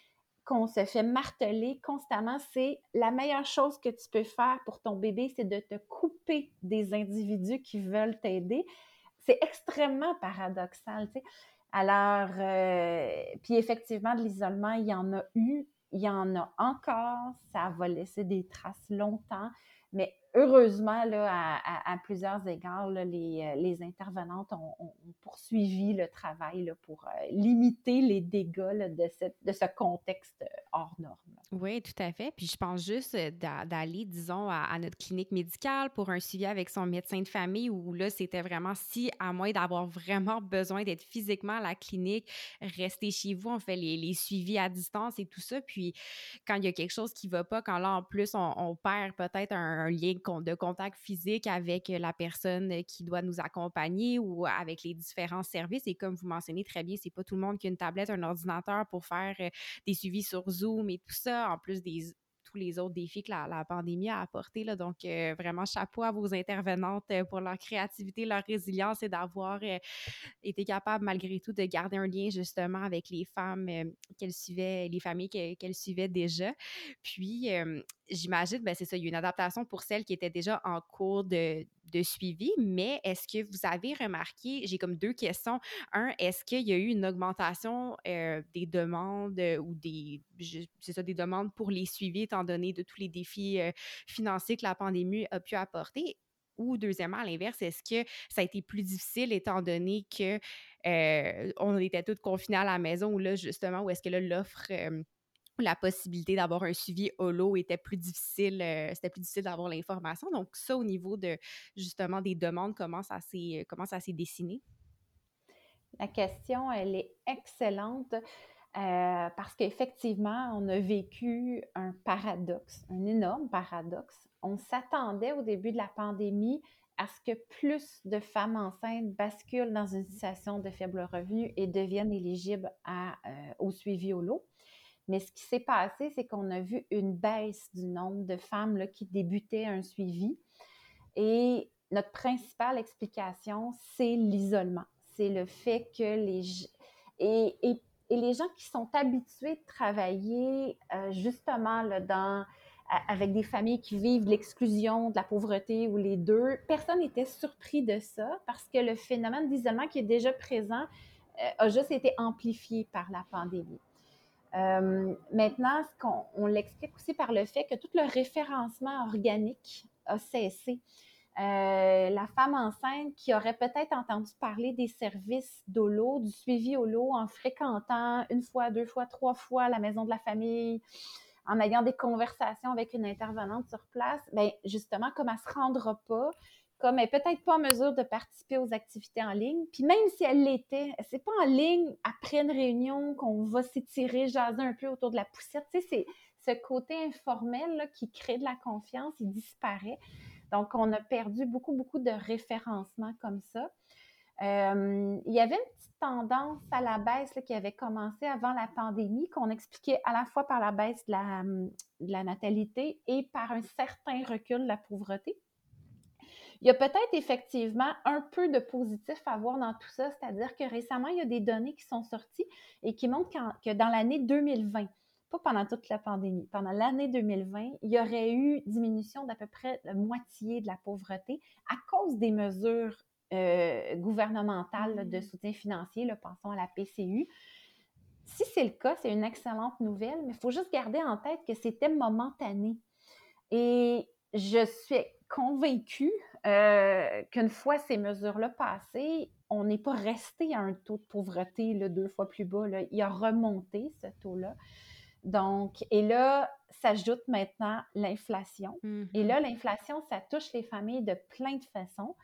qu'on se fait marteler constamment, c'est la meilleure chose que tu peux faire pour ton bébé, c'est de te couper des individus qui veulent t'aider. C'est extrêmement paradoxal. Alors, euh, puis effectivement, de l'isolement, il y en a eu, il y en a encore, ça va laisser des traces longtemps, mais heureusement, là, à, plusieurs égards, les, euh, les, intervenantes ont, poursuivi le travail pour euh, limiter les dégâts de, cette, de ce contexte euh, hors norme. Oui, tout à fait. Puis je pense juste d'aller, disons, à, notre clinique médicale pour un suivi avec son médecin de famille où là, c'était vraiment si, à moins d'avoir vraiment besoin d'être physiquement à la clinique, rester chez vous, on fait les, suivis à distance et tout ça. Puis quand il y a quelque chose qui ne va pas, quand là, en plus, on, perd peut-être un, lien de contact physique avec la personne qui doit nous accompagner ou avec les différents services. Et comme vous mentionnez très bien, c'est pas tout le monde qui a une tablette, un ordinateur pour faire des suivis sur Zoom et tout ça, en plus des les autres défis que la, pandémie a apporté. Là. Donc, euh, vraiment, chapeau à vos intervenantes euh, pour leur créativité, leur résilience et d'avoir euh, été capable, malgré tout, de garder un lien justement avec les femmes qu'elles suivaient, les familles qu'elles suivaient déjà. Puis, j'imagine, ben c'est ça, il y a une adaptation pour celles qui étaient déjà en cours de, de suivi, mais est-ce que vous avez remarqué, j'ai comme deux questions. Un, est-ce qu'il y a eu une augmentation euh, des demandes euh, ou des, c'est ça, des demandes pour les suivis étant donné de tous les défis euh, financiers que la pandémie a pu apporter? Ou deuxièmement, à l'inverse, est-ce que ça a été plus difficile étant donné que on était tous confinés à la maison ou là, justement, où est-ce que là, l'offre la possibilité d'avoir un suivi holo était plus difficile, euh, c'était plus difficile d'avoir l'information. Donc, ça, au niveau de justement des demandes, comment ça s'est, euh, comment? La question, elle est excellente euh, parce qu'effectivement, on a vécu un paradoxe, un énorme paradoxe. On s'attendait au début de la pandémie à ce que plus de femmes enceintes basculent dans une situation de faible revenu et deviennent éligibles à, au suivi holo. Mais ce qui s'est passé, c'est qu'on a vu une baisse du nombre de femmes qui débutaient un suivi. Et notre principale explication, c'est l'isolement. C'est le fait que les... Et, les gens qui sont habitués de travailler euh, justement là, dans avec des familles qui vivent l'exclusion, de la pauvreté ou les deux, personne n'était surpris de ça parce que le phénomène d'isolement qui est déjà présent euh, a juste été amplifié par la pandémie. Euh, maintenant, on, l'explique aussi par le fait que tout le référencement organique a cessé. Euh, la femme enceinte qui aurait peut-être entendu parler des services d'OLO, du suivi OLO en fréquentant une fois, deux fois, trois fois la maison de la famille, en ayant des conversations avec une intervenante sur place, bien justement, comme elle ne se rendra pas, comme elle peut-être pas en mesure de participer aux activités en ligne. Puis même si elle l'était, c'est pas en ligne après une réunion qu'on va s'étirer, jaser un peu autour de la poussette. Tu sais, c'est ce côté informel qui crée de la confiance, il disparaît. Donc, on a perdu beaucoup, beaucoup de référencement comme ça. Euh, il y avait une petite tendance à la baisse qui avait commencé avant la pandémie, qu'on expliquait à la fois par la baisse de la, de la natalité et par un certain recul de la pauvreté. Il y a peut-être effectivement un peu de positif à voir dans tout ça, c'est-à-dire que récemment, il y a des données qui sont sorties et qui montrent que dans l'année 2020, pas pendant toute la pandémie, pendant l'année 2020, il y aurait eu diminution d'à peu près la moitié de la pauvreté à cause des mesures euh, gouvernementales de mmh. soutien financier, là, pensons à la PCU. Si c'est le cas, c'est une excellente nouvelle, mais il faut juste garder en tête que c'était momentané. Et je suis convaincue euh, qu'une fois ces mesures-là passées, on n'est pas resté à un taux de pauvreté là, deux fois plus bas. Là. Il a remonté ce taux-là. Donc, et là, s'ajoute maintenant l'inflation. Et mm-hmm. là, l'inflation, ça touche les familles de plein de façons.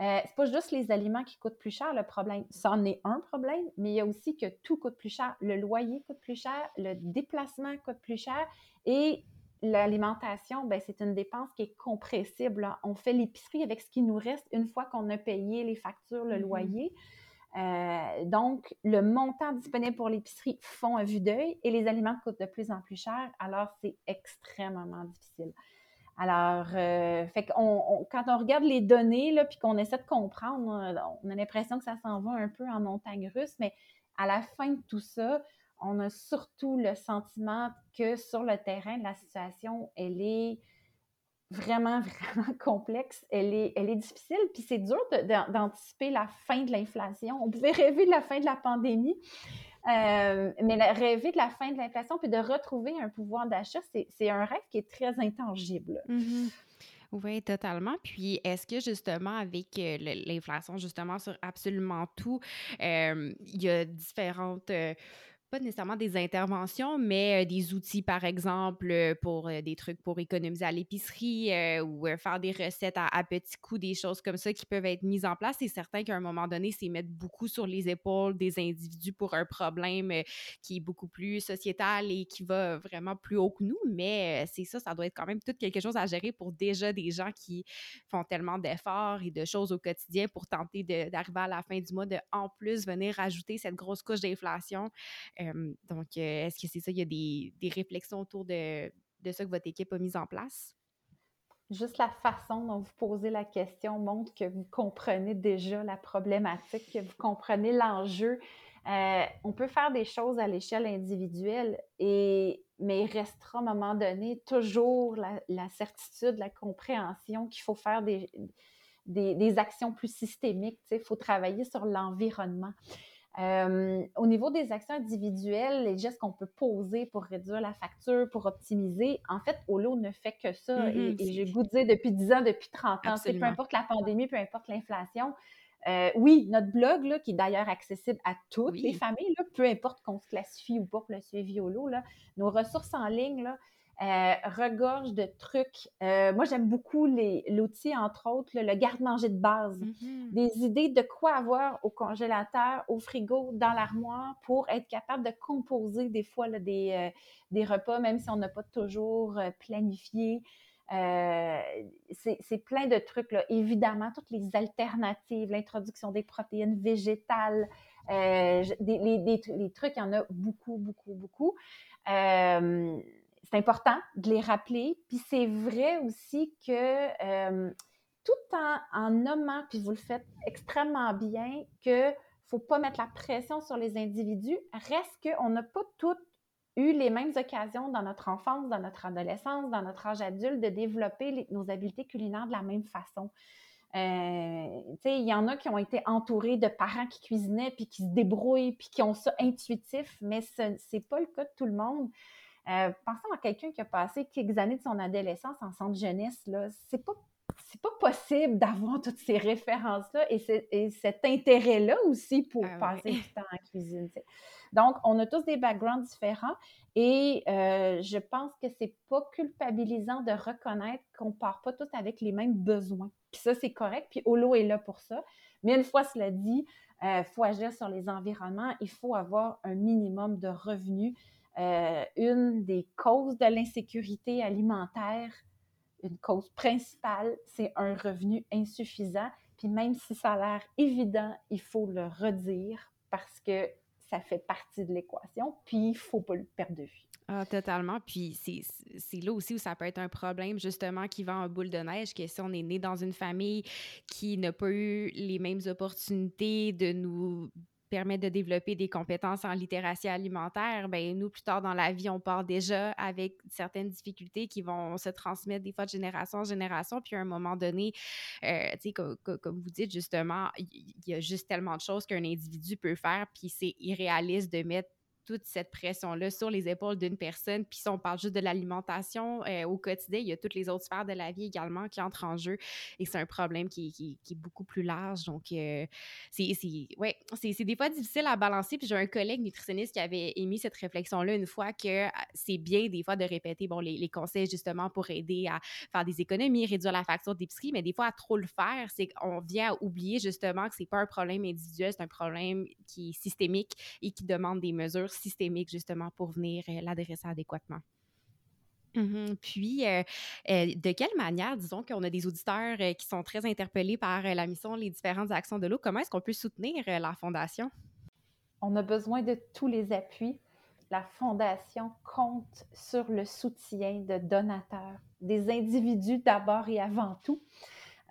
Euh, c'est pas juste les aliments qui coûtent plus cher le problème. C'en est un problème, mais il y a aussi que tout coûte plus cher. Le loyer coûte plus cher, le déplacement coûte plus cher et l'alimentation, ben, c'est une dépense qui est compressible. On fait l'épicerie avec ce qui nous reste une fois qu'on a payé les factures, le mm-hmm. loyer. Euh, donc, le montant disponible pour l'épicerie fond à vue d'œil et les aliments coûtent de plus en plus cher, alors c'est extrêmement difficile. Alors, euh, fait quand on regarde les données, là, puis qu'on essaie de comprendre, on a l'impression que ça s'en va un peu en montagne russe, mais à la fin de tout ça, on a surtout le sentiment que sur le terrain, la situation, elle est vraiment, vraiment complexe. Elle est, elle est difficile, puis c'est dur d'anticiper la fin de l'inflation. On pouvait rêver de la fin de la pandémie, euh, mais rêver de la fin de l'inflation, puis de retrouver un pouvoir d'achat, c'est un rêve qui est très intangible. Mm-hmm. Oui, totalement. Puis, est-ce que justement, avec euh, l'inflation, justement, sur absolument tout, euh, il y a différentes pas nécessairement des interventions, mais des outils, par exemple, pour des trucs pour économiser à l'épicerie ou faire des recettes à, petits coups, des choses comme ça qui peuvent être mises en place. C'est certain qu'à un moment donné, c'est mettre beaucoup sur les épaules des individus pour un problème qui est beaucoup plus sociétal et qui va vraiment plus haut que nous. Mais c'est ça, ça doit être quand même tout quelque chose à gérer pour déjà des gens qui font tellement d'efforts et de choses au quotidien pour tenter d'arriver à la fin du mois de en plus venir ajouter cette grosse couche d'inflation donc, est-ce que c'est ça? Il y a des, réflexions autour de, de ça que votre équipe a mis en place? Juste la façon dont vous posez la question montre que vous comprenez déjà la problématique, que vous comprenez l'enjeu. Euh, on peut faire des choses à l'échelle individuelle, mais il restera à un moment donné toujours la, certitude, la compréhension qu'il faut faire des, actions plus systémiques. Il faut travailler sur l'environnement. Euh, au niveau des actions individuelles, les gestes qu'on peut poser pour réduire la facture, pour optimiser, en fait, Olo ne fait que ça. et, mm-hmm. j'ai goûté depuis 10 ans, depuis 30 ans. Peu importe la pandémie, peu importe l'inflation. Euh, oui, notre blog, là, qui est d'ailleurs accessible à toutes les familles, là, peu importe qu'on se classifie ou pas pour le suivi Olo, là, nos ressources en ligne, là, euh, regorge de trucs. Euh, moi, j'aime beaucoup l'outil, entre autres, le garde-manger de base. Mm-hmm. Des idées de quoi avoir au congélateur, au frigo, dans l'armoire pour être capable de composer des fois des, euh, des, repas, même si on n'a pas toujours planifié. c'est plein de trucs. Là. Évidemment, toutes les alternatives, l'introduction des protéines végétales, les, les, trucs, il y en a beaucoup, beaucoup, beaucoup c'est important de les rappeler. Puis c'est vrai aussi que euh, tout en, en, nommant, puis vous le faites extrêmement bien, que faut pas mettre la pression sur les individus, reste qu'on n'a pas toutes eu les mêmes occasions dans notre enfance, dans notre adolescence, dans notre âge adulte, de développer nos habiletés culinaires de la même façon. Euh, il y en a qui ont été entourés de parents qui cuisinaient, puis qui se débrouillent, puis qui ont ça intuitif, mais ce n'est pas le cas de tout le monde. Euh, pensons à quelqu'un qui a passé quelques années de son adolescence en centre jeunesse, là, c'est pas c'est pas possible d'avoir toutes ces références-là et, cet intérêt-là aussi pour ah passer du temps en cuisine. Donc, on a tous des backgrounds différents et euh, je pense que c'est pas culpabilisant de reconnaître qu'on part pas tous avec les mêmes besoins. Puis ça, c'est correct. Puis Olo est là pour ça. Mais une fois cela dit, il euh, faut agir sur les environnements. Il faut avoir un minimum de revenus euh, une des causes de l'insécurité alimentaire, une cause principale, c'est un revenu insuffisant. Puis même si ça a l'air évident, il faut le redire parce que ça fait partie de l'équation, puis il ne faut pas le perdre de vue. Ah, totalement. Puis c'est là aussi où ça peut être un problème, justement, qui va en boule de neige, que si on est né dans une famille qui n'a pas eu les mêmes opportunités de nous permettre de développer des compétences en littératie alimentaire, ben nous, plus tard dans la vie, on part déjà avec certaines difficultés qui vont se transmettre des fois de génération en génération. Puis à un moment donné, euh, tu sais, comme, comme, vous dites justement, il y a juste tellement de choses qu'un individu peut faire, puis c'est irréaliste de mettre toute cette pression-là sur les épaules d'une personne. Puis si on parle juste de l'alimentation euh, au quotidien, il y a toutes les autres sphères de la vie également qui entrent en jeu. Et c'est un problème qui, est beaucoup plus large. Donc, euh, c'est ouais, des fois difficile à balancer. Puis j'ai un collègue nutritionniste qui avait émis cette réflexion-là une fois que ah, c'est bien des fois de répéter bon, les, les, conseils justement pour aider à faire des économies, réduire la facture d'épicerie, mais des fois à trop le faire, c'est qu'on vient à oublier justement que c'est pas un problème individuel, c'est un problème qui est systémique et qui demande des mesures systémique justement pour venir euh, l'adresser adéquatement. Mmh Puis, euh, euh, de quelle manière, disons qu'on a des auditeurs qui sont très interpellés par la mission, les différentes actions de l'eau, comment est-ce qu'on peut soutenir la Fondation? On a besoin de tous les appuis. La Fondation compte sur le soutien de donateurs, des individus d'abord et avant tout.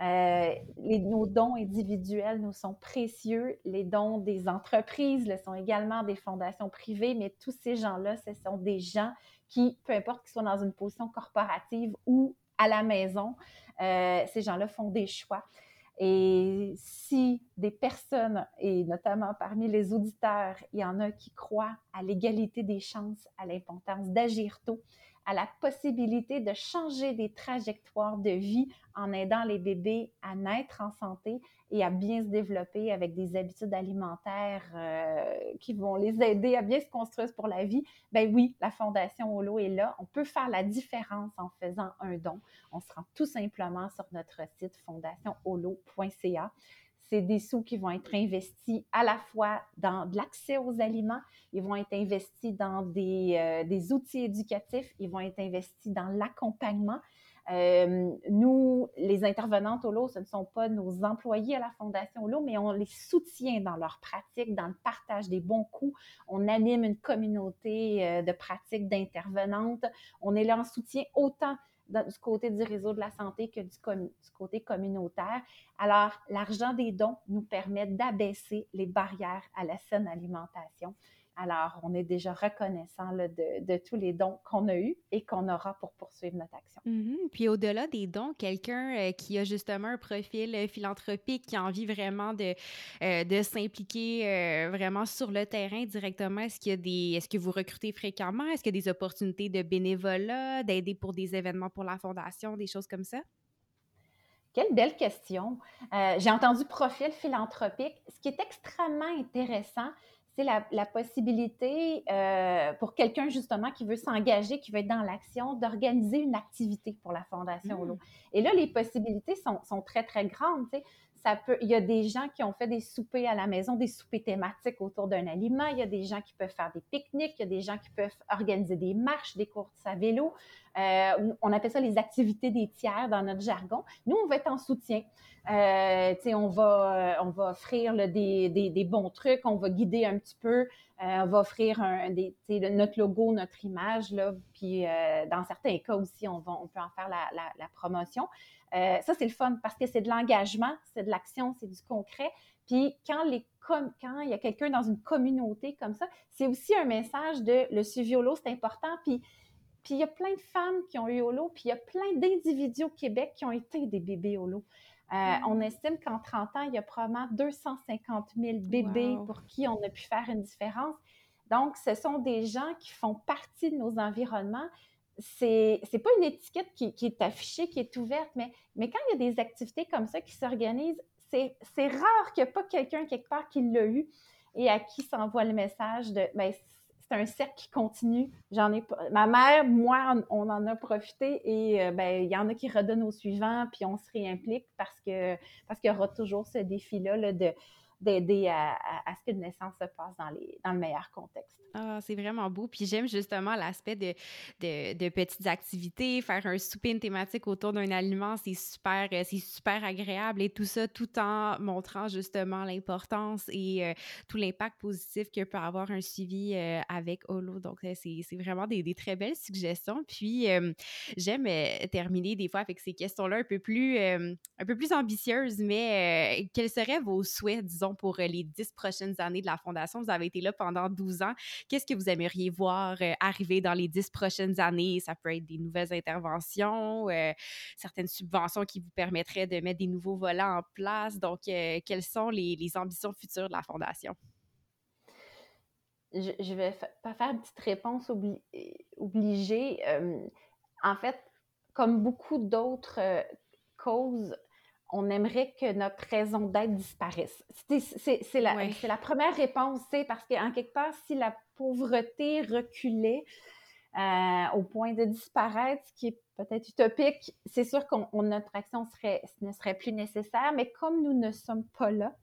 Euh, nos dons individuels nous sont précieux. Les dons des entreprises le sont également des fondations privées, mais tous ces gens-là, ce sont des gens qui, peu importe qu'ils soient dans une position corporative ou à la maison, euh, ces gens-là font des choix. Et si des personnes, et notamment parmi les auditeurs, il y en a qui croient à l'égalité des chances, à l'importance d'agir tôt, à la possibilité de changer des trajectoires de vie en aidant les bébés à naître en santé et à bien se développer avec des habitudes alimentaires euh, qui vont les aider à bien se construire pour la vie, ben oui, la Fondation Holo est là. On peut faire la différence en faisant un don. On se rend tout simplement sur notre site fondationholo.ca c'est des sous qui vont être investis à la fois dans de l'accès aux aliments, ils vont être investis dans des, euh, outils éducatifs, ils vont être investis dans l'accompagnement. Euh, nous, les intervenantes au lot, ce ne sont pas nos employés à la Fondation Holo, mais on les soutient dans leur pratique, dans le partage des bons coups. On anime une communauté euh, de pratiques d'intervenantes. On est là en soutien autant du côté du réseau de la santé que du, côté communautaire. Alors, l'argent des dons nous permet d'abaisser les barrières à la saine alimentation. Alors, on est déjà reconnaissant de, tous les dons qu'on a eus et qu'on aura pour poursuivre notre action. Mm-hmm. Puis au-delà des dons, quelqu'un euh, qui a justement un profil euh, philanthropique, qui a envie vraiment de, euh, de s'impliquer vraiment sur le terrain directement, est-ce qu'il y a des, est-ce que vous recrutez fréquemment? Est-ce qu'il y a des opportunités de bénévolat, d'aider pour des événements pour la fondation, des choses comme ça? Quelle belle question. J'ai entendu profil philanthropique. Ce qui est extrêmement intéressant, c'est la, possibilité euh, pour quelqu'un justement qui veut s'engager, qui veut être dans l'action, d'organiser une activité pour la Fondation mmh. Et là, les possibilités sont, sont très, très grandes. Il y a des gens qui ont fait des soupers à la maison, des soupers thématiques autour d'un aliment. Il y a des gens qui peuvent faire des pique-niques. Il y a des gens qui peuvent organiser des marches, des courses à vélo. Euh, on appelle ça les activités des tiers dans notre jargon. Nous, on va être en soutien. Euh, on, va, on va offrir des, des, bons trucs, on va guider un petit peu, euh, on va offrir un, des, notre logo, notre image, là, puis euh, dans certains cas aussi, on, va, on peut en faire la, promotion. Euh, ça, c'est le fun parce que c'est de l'engagement, c'est de l'action, c'est du concret. Puis quand, les quand il y a quelqu'un dans une communauté comme ça, c'est aussi un message de le suivi holo, c'est important. Puis puis il y a plein de femmes qui ont eu holo, puis il y a plein d'individus au Québec qui ont été des bébés holo. Euh, mm. On estime qu'en 30 ans, il y a probablement 250 000 bébés pour qui on a pu faire une différence. Donc, ce sont des gens qui font partie de nos environnements. C'est n'est pas une étiquette qui, est affichée, qui est ouverte, mais, mais quand il y a des activités comme ça qui s'organisent, c'est rare qu'il n'y ait pas quelqu'un quelque part qui l'a eu et à qui s'envoie le message de ben, c'est un cercle qui continue. J'en ai ma mère, moi, on, en a profité et euh, ben il y en a qui redonnent au suivant puis on se réimplique parce que parce qu'il y aura toujours ce défi là, de d'aider à, ce que une naissance se passe dans, les, dans le meilleur contexte. Ah, c'est vraiment beau. Puis j'aime justement l'aspect de, de, petites activités, faire un souper, une thématique autour d'un aliment, c'est super, euh, c'est super agréable et tout ça tout en montrant justement l'importance et euh, tout l'impact positif que peut avoir un suivi euh, avec Holo. Donc, c'est, vraiment des, des, très belles suggestions. Puis, j'aime terminer des fois avec ces questions-là un peu plus, un peu plus ambitieuses, mais quels seraient vos souhaits, disons, pour les dix prochaines années de la Fondation? Vous avez été là pendant 12 ans. Qu'est-ce que vous aimeriez voir euh, arriver dans les dix prochaines années? Ça peut être des nouvelles interventions, euh, certaines subventions qui vous permettraient de mettre des nouveaux volants en place. Donc, euh, quelles sont les, ambitions futures de la Fondation? Je, ne vais pas faire une petite réponse obligée. en fait, comme beaucoup d'autres causes, on aimerait que notre raison d'être disparaisse. C'est la, la, première réponse, c'est parce qu'en quelque part, si la pauvreté reculait euh, au point de disparaître, ce qui est peut-être utopique, c'est sûr que notre action serait, ne serait plus nécessaire, mais comme nous ne sommes pas là,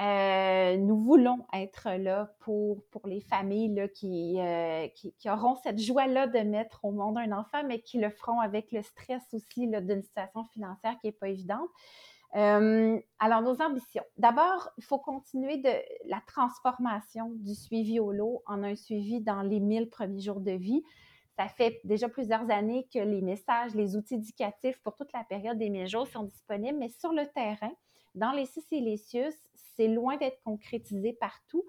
euh, nous voulons être là pour, pour les familles là, qui, euh, qui, qui, auront cette joie-là de mettre au monde un enfant, mais qui le feront avec le stress aussi d'une situation financière qui n'est pas évidente. Euh, alors, nos ambitions. D'abord, il faut continuer de la transformation du suivi au lot en un suivi dans les 1000 premiers jours de vie. Ça fait déjà plusieurs années que les messages, les outils éducatifs pour toute la période des 1000 jours sont disponibles, mais sur le terrain, dans les Sicilicius, c'est loin d'être concrétisé partout.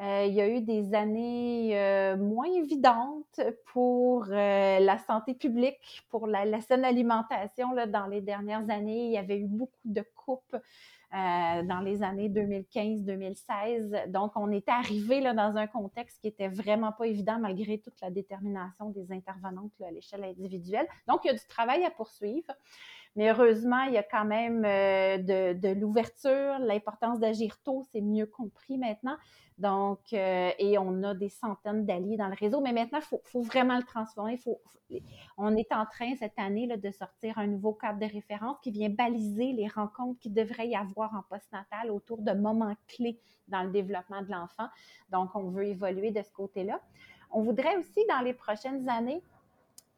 Euh, il y a eu des années euh, moins évidentes pour euh, la santé publique, pour la, saine alimentation. Là, dans les dernières années, il y avait eu beaucoup de coupes dans les années 2015-2016. Donc, on était arrivé là, dans un contexte qui était vraiment pas évident malgré toute la détermination des intervenantes à l'échelle individuelle. Donc, il y a du travail à poursuivre. Mais heureusement, il y a quand même euh, de, l'ouverture. L'importance d'agir tôt, c'est mieux compris maintenant. Donc, euh, et on a des centaines d'alliés dans le réseau. Mais maintenant, il faut, vraiment le transformer. Faut, on est en train cette année là, de sortir un nouveau cadre de référence qui vient baliser les rencontres qu'il devrait y avoir en postnatal autour de moments clés dans le développement de l'enfant. Donc, on veut évoluer de ce côté-là. On voudrait aussi, dans les prochaines années,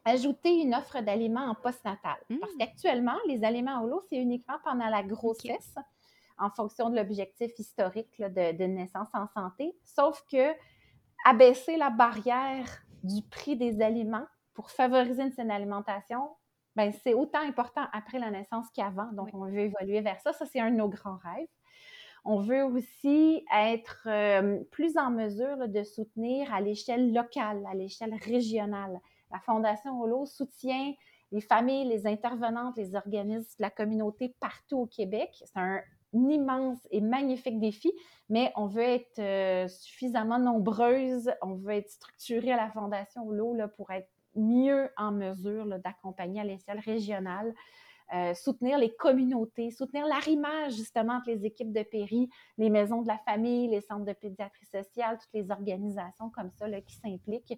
ajouter une offre d'aliments en postnatal. Mmh. Parce qu'actuellement, les aliments au lot, c'est uniquement pendant la grossesse, en fonction de l'objectif historique de, naissance en santé. Sauf que abaisser la barrière du prix des aliments pour favoriser une saine alimentation, ben, c'est autant important après la naissance qu'avant. Donc, on veut évoluer vers ça. Ça, c'est un de nos grands rêves. On veut aussi être euh, plus en mesure de soutenir à l'échelle locale, à l'échelle régionale. La Fondation Holo soutient les familles, les intervenantes, les organismes de la communauté partout au Québec. C'est un, immense et magnifique défi, mais on veut être euh, suffisamment nombreuses, on veut être structuré à la Fondation Holo pour être mieux en mesure d'accompagner à l'échelle régionale, euh, soutenir les communautés, soutenir l'arrimage justement entre les équipes de péri, les maisons de la famille, les centres de pédiatrie sociale, toutes les organisations comme ça là, qui s'impliquent.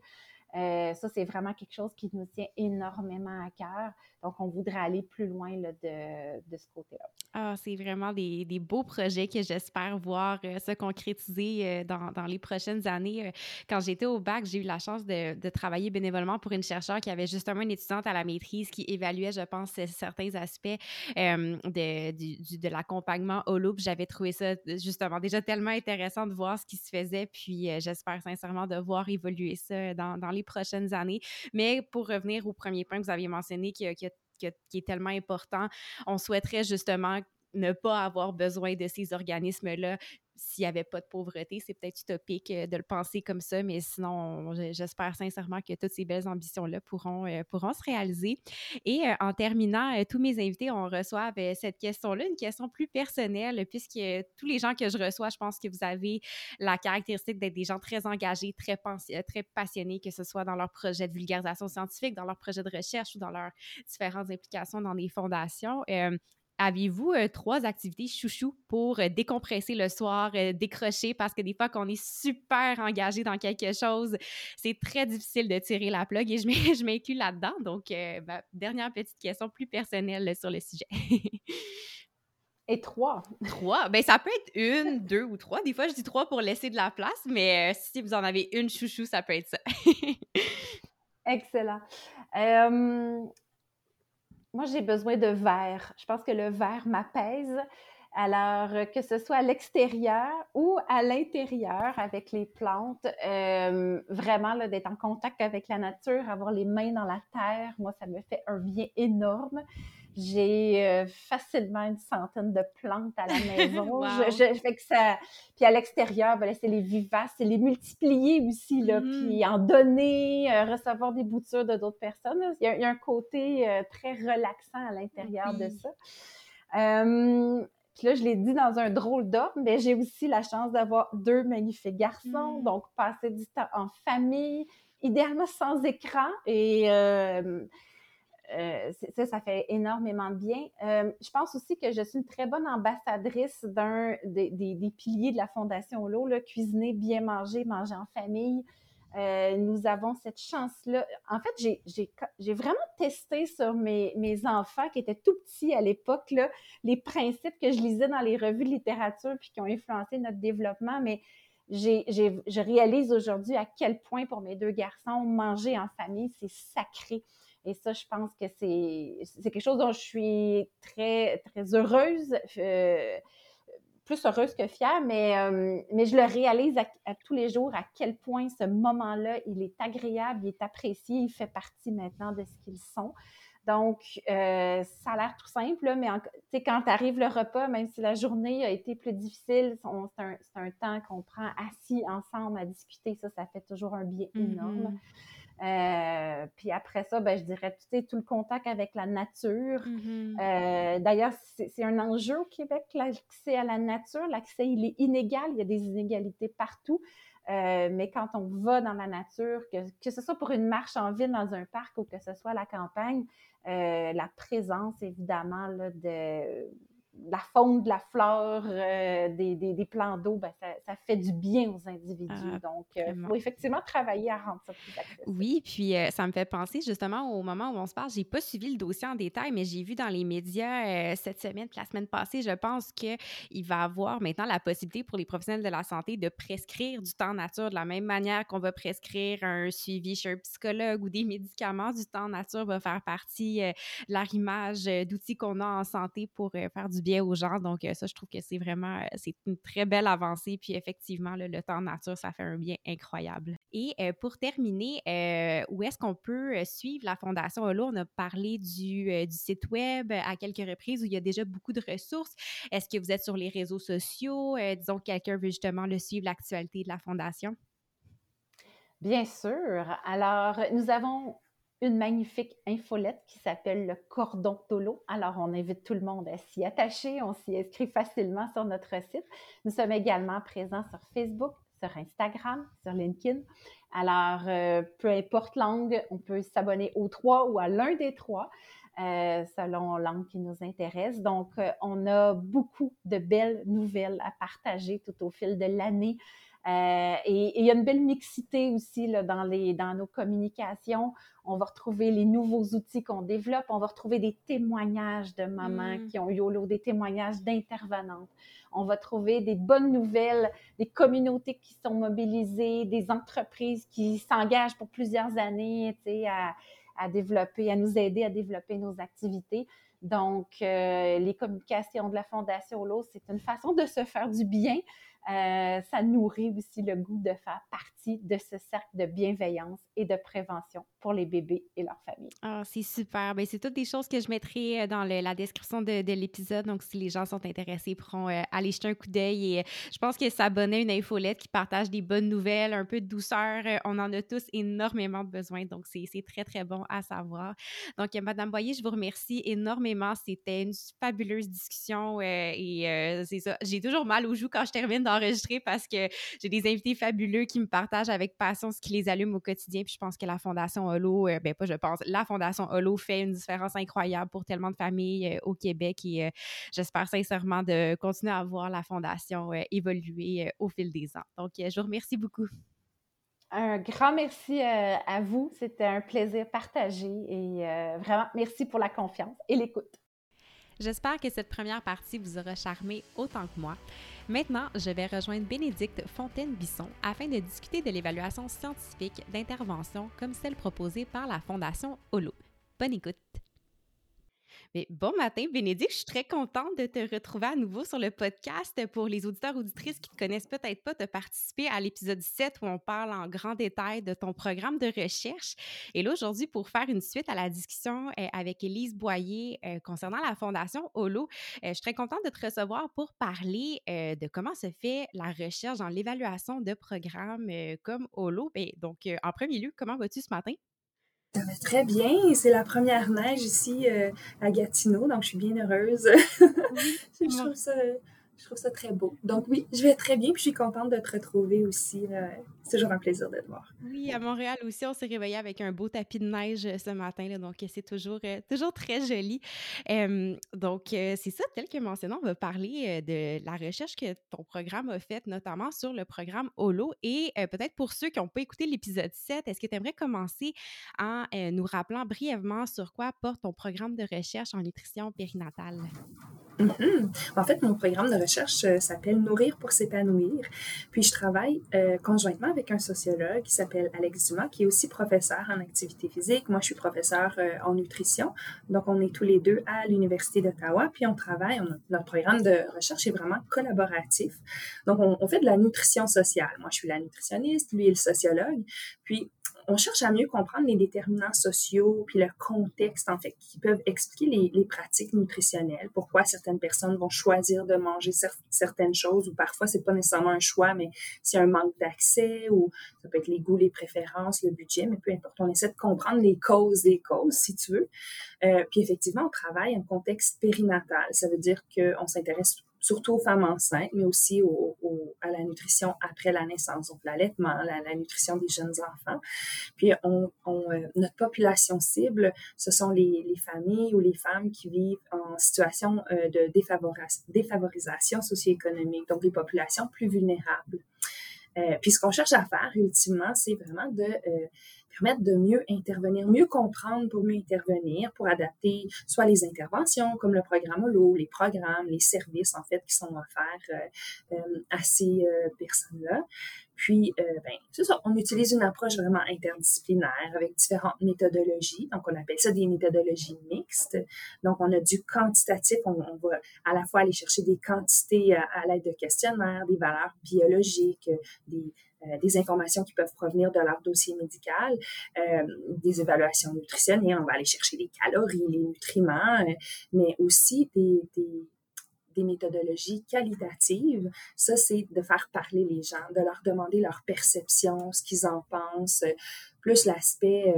Euh, ça, c'est vraiment quelque chose qui nous tient énormément à cœur. Donc, on voudrait aller plus loin là, de, de, ce côté-là. Ah, c'est vraiment des, des, beaux projets que j'espère voir euh, se concrétiser euh, dans, dans, les prochaines années. quand j'étais au bac, j'ai eu la chance de, de, travailler bénévolement pour une chercheure qui avait justement une étudiante à la maîtrise qui évaluait, je pense, certains aspects de, du, de l'accompagnement au loop. J'avais trouvé ça justement déjà tellement intéressant de voir ce qui se faisait. Puis, j'espère sincèrement de voir évoluer ça dans, dans les prochaines années. Mais pour revenir au premier point que vous aviez mentionné, qui, qui, qui est tellement important, on souhaiterait justement ne pas avoir besoin de ces organismes-là s'il n'y avait pas de pauvreté. C'est peut-être utopique euh, de le penser comme ça, mais sinon, j'espère sincèrement que toutes ces belles ambitions-là pourront, euh, pourront se réaliser. Et euh, en terminant, tous mes invités, on reçoit cette question-là, une question plus personnelle, puisque tous les gens que je reçois, je pense que vous avez la caractéristique d'être des gens très engagés, très, très passionnés, que ce soit dans leur projet de vulgarisation scientifique, dans leur projet de recherche ou dans leurs différentes implications dans des fondations. Avez-vous euh, trois activités chouchou pour euh, décompresser le soir, euh, décrocher? Parce que des fois qu'on est super engagé dans quelque chose, c'est très difficile de tirer la plug et je m'inclus là-dedans. Donc, ma dernière petite question plus personnelle sur le sujet. Et trois. Trois? Ben, ça peut être une, deux ou trois. Des fois, je dis trois pour laisser de la place, mais si vous en avez une chouchou, ça peut être ça. Excellent moi, j'ai besoin de verre. Je pense que le verre m'apaise. Alors, euh, que ce soit à l'extérieur ou à l'intérieur avec les plantes, euh, vraiment d'être en contact avec la nature, avoir les mains dans la terre, moi, ça me fait un bien énorme. J'ai euh, facilement une centaine de plantes à la maison. je, fais que ça. Puis à l'extérieur, ben c'est les vivaces, c'est les multiplier aussi, là, puis en donner, euh, recevoir des boutures de d'autres personnes. Il y, a, un côté euh, très relaxant à l'intérieur de ça. puis là, je l'ai dit dans un drôle d'ordre, mais j'ai aussi la chance d'avoir deux magnifiques garçons, mmh. donc passer du temps en famille, idéalement sans écran et euh, ça, ça fait énormément de bien. Euh, je pense aussi que je suis une très bonne ambassadrice d'un des, des, piliers de la Fondation L'eau, cuisiner, bien manger, manger en famille. Euh, nous avons cette chance-là. En fait, j'ai vraiment testé sur mes, mes, enfants qui étaient tout petits à l'époque, les principes que je lisais dans les revues de littérature puis qui ont influencé notre développement, mais je réalise aujourd'hui à quel point pour mes deux garçons, manger en famille, c'est sacré. Et ça, je pense que c'est quelque chose dont je suis très, très heureuse, euh, plus heureuse que fière, mais, euh, mais je le réalise à, tous les jours à quel point ce moment-là, il est agréable, il est apprécié, il fait partie maintenant de ce qu'ils sont. Donc, euh, ça a l'air tout simple, mais quand arrive le repas, même si la journée a été plus difficile, c'est un, un, temps qu'on prend assis ensemble à discuter. Ça, ça fait toujours un bien énorme. Mm-hmm. Euh, puis après ça, ben, je dirais tout le contact avec la nature. Mm-hmm. Euh, d'ailleurs, c'est un enjeu au Québec, l'accès à la nature. L'accès, il est inégal. Il y a des inégalités partout. Euh, mais quand on va dans la nature, que, que, ce soit pour une marche en ville dans un parc ou que ce soit à la campagne, la présence, évidemment, là, de la faune, de la flore, euh, des, des, plans d'eau, ben, ça, fait du bien aux individus. Ah, Donc, il euh, faut effectivement travailler à rendre ça plus accessible. Oui, puis euh, ça me fait penser justement au moment où on se parle, j'ai pas suivi le dossier en détail, mais j'ai vu dans les médias cette semaine, la semaine passée, je pense qu'il va avoir maintenant la possibilité pour les professionnels de la santé de prescrire du temps nature de la même manière qu'on va prescrire un suivi chez un psychologue ou des médicaments. Du temps nature va faire partie de l'arrimage d'outils qu'on a en santé pour faire du bien aux gens. Donc, euh, ça, je trouve que c'est vraiment, euh, c'est une très belle avancée. Puis, effectivement, le temps nature, ça fait un bien incroyable. Et euh, pour terminer, où est-ce qu'on peut suivre la Fondation? On a parlé du, du, site web à quelques reprises où il y a déjà beaucoup de ressources. Est-ce que vous êtes sur les réseaux sociaux? disons que quelqu'un veut justement le suivre, l'actualité de la Fondation. Bien sûr. Alors, nous avons une magnifique infolette qui s'appelle le cordon Tolo. Alors, on invite tout le monde à s'y attacher. On s'y inscrit facilement sur notre site. Nous sommes également présents sur Facebook, sur Instagram, sur LinkedIn. Alors, euh, peu importe l'angle, on peut s'abonner aux trois ou à l'un des trois. Euh, selon l'angle qui nous intéresse. Donc, euh, on a beaucoup de belles nouvelles à partager tout au fil de l'année. Euh, et, il y a une belle mixité aussi là, dans, les, dans nos communications. On va retrouver les nouveaux outils qu'on développe. On va retrouver des témoignages de mamans mm. qui ont YOLO, des témoignages d'intervenantes. On va trouver des bonnes nouvelles, des communautés qui sont mobilisées, des entreprises qui s'engagent pour plusieurs années à, à développer, à nous aider à développer nos activités. Donc, euh, les communications de la Fondation LO, c'est une façon de se faire du bien, euh, ça nourrit aussi le goût de faire partie de ce cercle de bienveillance et de prévention pour les bébés et leurs familles. Ah, c'est super. Bien, c'est toutes des choses que je mettrai euh, dans la description de, l'épisode. Donc, si les gens sont intéressés, ils pourront euh, aller jeter un coup d'œil. Et je pense que s'abonner à une infolette qui partage des bonnes nouvelles, un peu de douceur, on en a tous énormément besoin. Donc, c'est très, très bon à savoir. Donc, Madame Boyer, je vous remercie énormément. C'était une fabuleuse discussion et c'est ça. J'ai toujours mal aux joues quand je termine dans enregistrer parce que j'ai des invités fabuleux qui me partagent avec passion ce qui les allume au quotidien. Puis je pense que la Fondation Holo, euh, ben pas je pense, la Fondation Holo fait une différence incroyable pour tellement de familles euh, au Québec et euh, j'espère sincèrement de continuer à voir la Fondation évoluer au fil des ans. Donc, je vous remercie beaucoup. Un grand merci à vous. C'était un plaisir partagé et vraiment merci pour la confiance et l'écoute. J'espère que cette première partie vous aura charmé autant que moi. Maintenant, je vais rejoindre Bénédicte Fontaine-Bisson afin de discuter de l'évaluation scientifique d'intervention comme celle proposée par la Fondation Holo. Bonne écoute! Bon matin, Bénédicte. Je suis très contente de te retrouver à nouveau sur le podcast. Pour les auditeurs auditrices qui ne connaissent peut-être pas, de participer à l'épisode 7 où on parle en grand détail de ton programme de recherche. Et là, aujourd'hui, pour faire une suite à la discussion euh, avec Élise Boyer euh, concernant la Fondation Holo, euh, je suis très contente de te recevoir pour parler de comment se fait la recherche dans l'évaluation de programmes comme Holo. Ben, donc, en premier lieu, comment vas-tu ce matin? Ça va très bien. C'est la première neige ici euh, à Gatineau, donc je suis bien heureuse. je, trouve ça, je trouve ça très beau. Donc oui, je vais très bien, puis je suis contente de te retrouver aussi. C'est toujours un plaisir de te voir. Oui, à Montréal aussi, on s'est réveillé avec un beau tapis de neige euh, ce matin, là, donc c'est toujours, euh, toujours très joli. donc, c'est ça, tel que mentionné, on va parler de la recherche que ton programme a faite, notamment sur le programme HOLO. Et peut-être pour ceux qui n'ont pas écouté l'épisode 7, est-ce que tu aimerais commencer en nous rappelant brièvement sur quoi porte ton programme de recherche en nutrition périnatale? En fait, mon programme de recherche euh, s'appelle Nourrir pour s'épanouir. Puis je travaille euh, conjointement avec un sociologue qui s'appelle Alex Dumas, qui est aussi professeur en activité physique. Moi, je suis professeur euh, en nutrition. Donc, on est tous les deux à l'Université d'Ottawa. Puis on travaille, notre programme de recherche est vraiment collaboratif. Donc, on, on, fait de la nutrition sociale. Moi, je suis la nutritionniste, lui est le sociologue. Puis, on cherche à mieux comprendre les déterminants sociaux puis le contexte, en fait, qui peuvent expliquer les, pratiques nutritionnelles, pourquoi certaines personnes vont choisir de manger certaines choses, ou parfois, c'est pas nécessairement un choix, mais c'est un manque d'accès, ou ça peut être les goûts, les préférences, le budget, mais peu importe. On essaie de comprendre les causes des causes, si tu veux. Euh, puis effectivement, on travaille en contexte périnatal. Ça veut dire qu'on s'intéresse surtout aux femmes enceintes, mais aussi au, à la nutrition après la naissance, donc l'allaitement, la, la, nutrition des jeunes enfants. Puis on, euh, notre population cible, ce sont les, les, familles ou les femmes qui vivent en situation euh, de défavorisation socio-économique, donc les populations plus vulnérables. Euh, puis ce qu'on cherche à faire ultimement, c'est vraiment de permettre de mieux intervenir, mieux comprendre pour mieux intervenir, pour adapter soit les interventions comme le programme HOLO, les programmes, les services en fait qui sont offerts euh, euh à ces euh, personnes-là. Puis, euh, ben, c'est ça, on utilise une approche vraiment interdisciplinaire avec différentes méthodologies. Donc, on appelle ça des méthodologies mixtes. Donc, on a du quantitatif, on, va à la fois aller chercher des quantités à, l'aide de questionnaires, des valeurs biologiques, des, euh, des informations qui peuvent provenir de leur dossier médical, euh, des évaluations nutritionnelles, on va aller chercher les calories, les nutriments, mais aussi des, des, des, méthodologies qualitatives. Ça, c'est de faire parler les gens, de leur demander leur perception, ce qu'ils en pensent, plus l'aspect,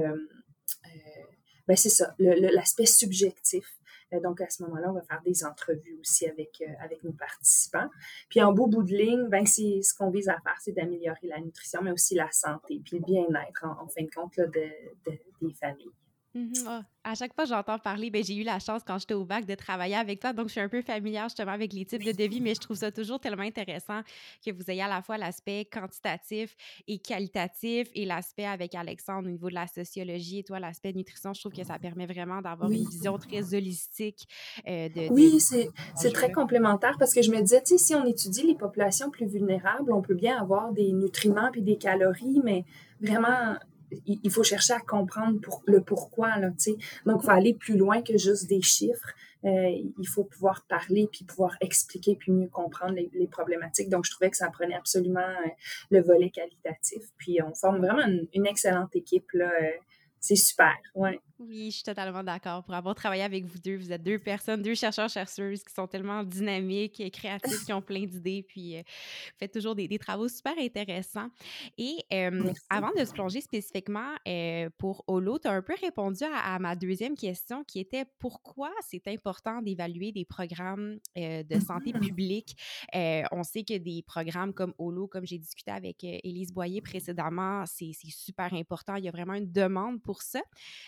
ben c'est ça, l'aspect subjectif euh, donc, à ce moment-là, on va faire des entrevues aussi avec, euh, avec nos participants. Puis, en beau bout de ligne, ben, ce qu'on vise à faire, c'est d'améliorer la nutrition, mais aussi la santé, puis le bien-être, en, fin de compte, de, des familles. Ah, à chaque fois que j'entends parler, ben, j'ai eu la chance quand j'étais au bac de travailler avec toi, donc je suis un peu familière justement avec les types de devis, mais je trouve ça toujours tellement intéressant que vous ayez à la fois l'aspect quantitatif et qualitatif et l'aspect avec Alexandre au niveau de la sociologie et toi l'aspect nutrition. Je trouve que ça permet vraiment d'avoir une vision très holistique euh, de, Oui, c'est très complémentaire parce que je me disais, tu sais, si on étudie les populations plus vulnérables, on peut bien avoir des nutriments puis des calories, mais vraiment il faut chercher à comprendre pour, le pourquoi. Là, sais. Donc, il faut aller plus loin que juste des chiffres. Euh, il faut pouvoir parler, puis pouvoir expliquer, puis mieux comprendre les, les, problématiques. Donc, je trouvais que ça prenait absolument euh, le volet qualitatif. Puis, on forme vraiment une, une excellente équipe. Là, euh, c'est super, ouais. Oui, je suis totalement d'accord. Pour avoir travaillé avec vous deux, vous êtes deux personnes, deux chercheurs, chercheuses qui sont tellement dynamiques, créatives, qui ont plein d'idées, puis euh, faites toujours des, des, travaux super intéressants. Et euh, avant de se plonger spécifiquement euh, pour Holo, tu as un peu répondu à, ma deuxième question qui était pourquoi c'est important d'évaluer des programmes de santé mm-hmm. publique? on sait que des programmes comme Holo, comme j'ai discuté avec Élise Boyer précédemment, c'est super important. Il y a vraiment une demande pour ça.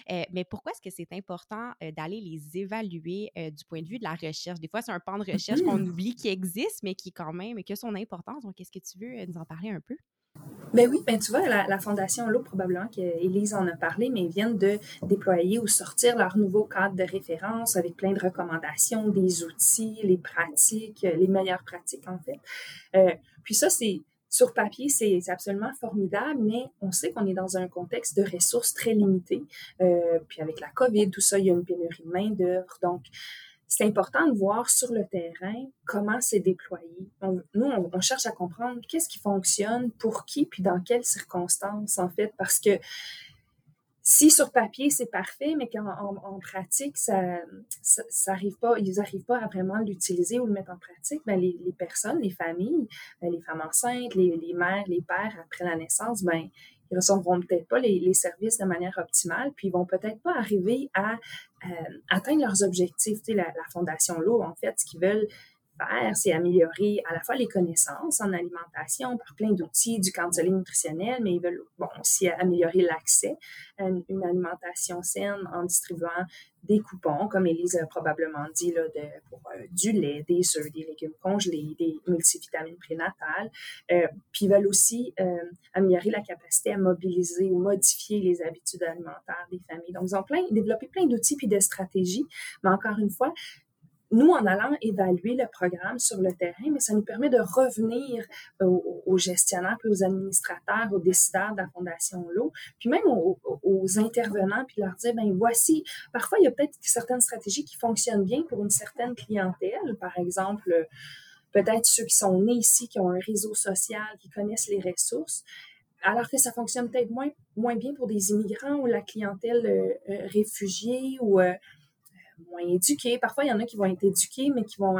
mais mais pourquoi est-ce que c'est important d'aller les évaluer du point de vue de la recherche? Des fois, c'est un pan de recherche qu'on mmh. oublie qui existe, mais qui quand même, et que son importance. Donc, est-ce que tu veux nous en parler un peu? Ben oui, ben tu vois, la, Fondation L'eau, probablement qu'Élise en a parlé, mais ils viennent de déployer ou sortir leur nouveau cadre de référence avec plein de recommandations, des outils, les pratiques, les meilleures pratiques en fait. puis ça, c'est sur papier, c'est absolument formidable, mais on sait qu'on est dans un contexte de ressources très limitées. Euh, puis avec la COVID, tout ça, il y a une pénurie de main-d'œuvre. Donc, c'est important de voir sur le terrain comment c'est déployé. nous, on, on, cherche à comprendre qu'est-ce qui fonctionne, pour qui, puis dans quelles circonstances, en fait, parce que si sur papier c'est parfait, mais qu'en en, pratique, ça, ça, arrive pas, ils n'arrivent pas à vraiment l'utiliser ou le mettre en pratique, ben les, les personnes, les familles, ben les femmes enceintes, les, les, mères, les pères après la naissance, ben ils recevront peut-être pas les, les, services de manière optimale, puis ils vont peut-être pas arriver à euh, atteindre leurs objectifs. Tu sais, la, la Fondation L'eau, en fait, ce qu'ils veulent c'est améliorer à la fois les connaissances en alimentation par plein d'outils, du counseling nutritionnel, mais ils veulent bon, aussi améliorer l'accès à une, alimentation saine en distribuant des coupons, comme Elise a probablement dit, là, de, pour euh, du lait, des œufs, des légumes congelés, des multivitamines prénatales. Euh, puis ils veulent aussi euh, améliorer la capacité à mobiliser ou modifier les habitudes alimentaires des familles. Donc, ils ont plein, développé plein d'outils puis de stratégies, mais encore une fois, nous, en allant évaluer le programme sur le terrain, mais ça nous permet de revenir aux, gestionnaires, puis aux administrateurs, aux décideurs de la Fondation L'eau, puis même aux, intervenants, puis leur dire, ben voici, parfois, il y a peut-être certaines stratégies qui fonctionnent bien pour une certaine clientèle, par exemple, peut-être ceux qui sont nés ici, qui ont un réseau social, qui connaissent les ressources, alors que ça fonctionne peut-être moins, moins bien pour des immigrants ou la clientèle euh, euh, réfugiée ou moins éduquée. Parfois, il y en a qui vont être éduqués, mais qui vont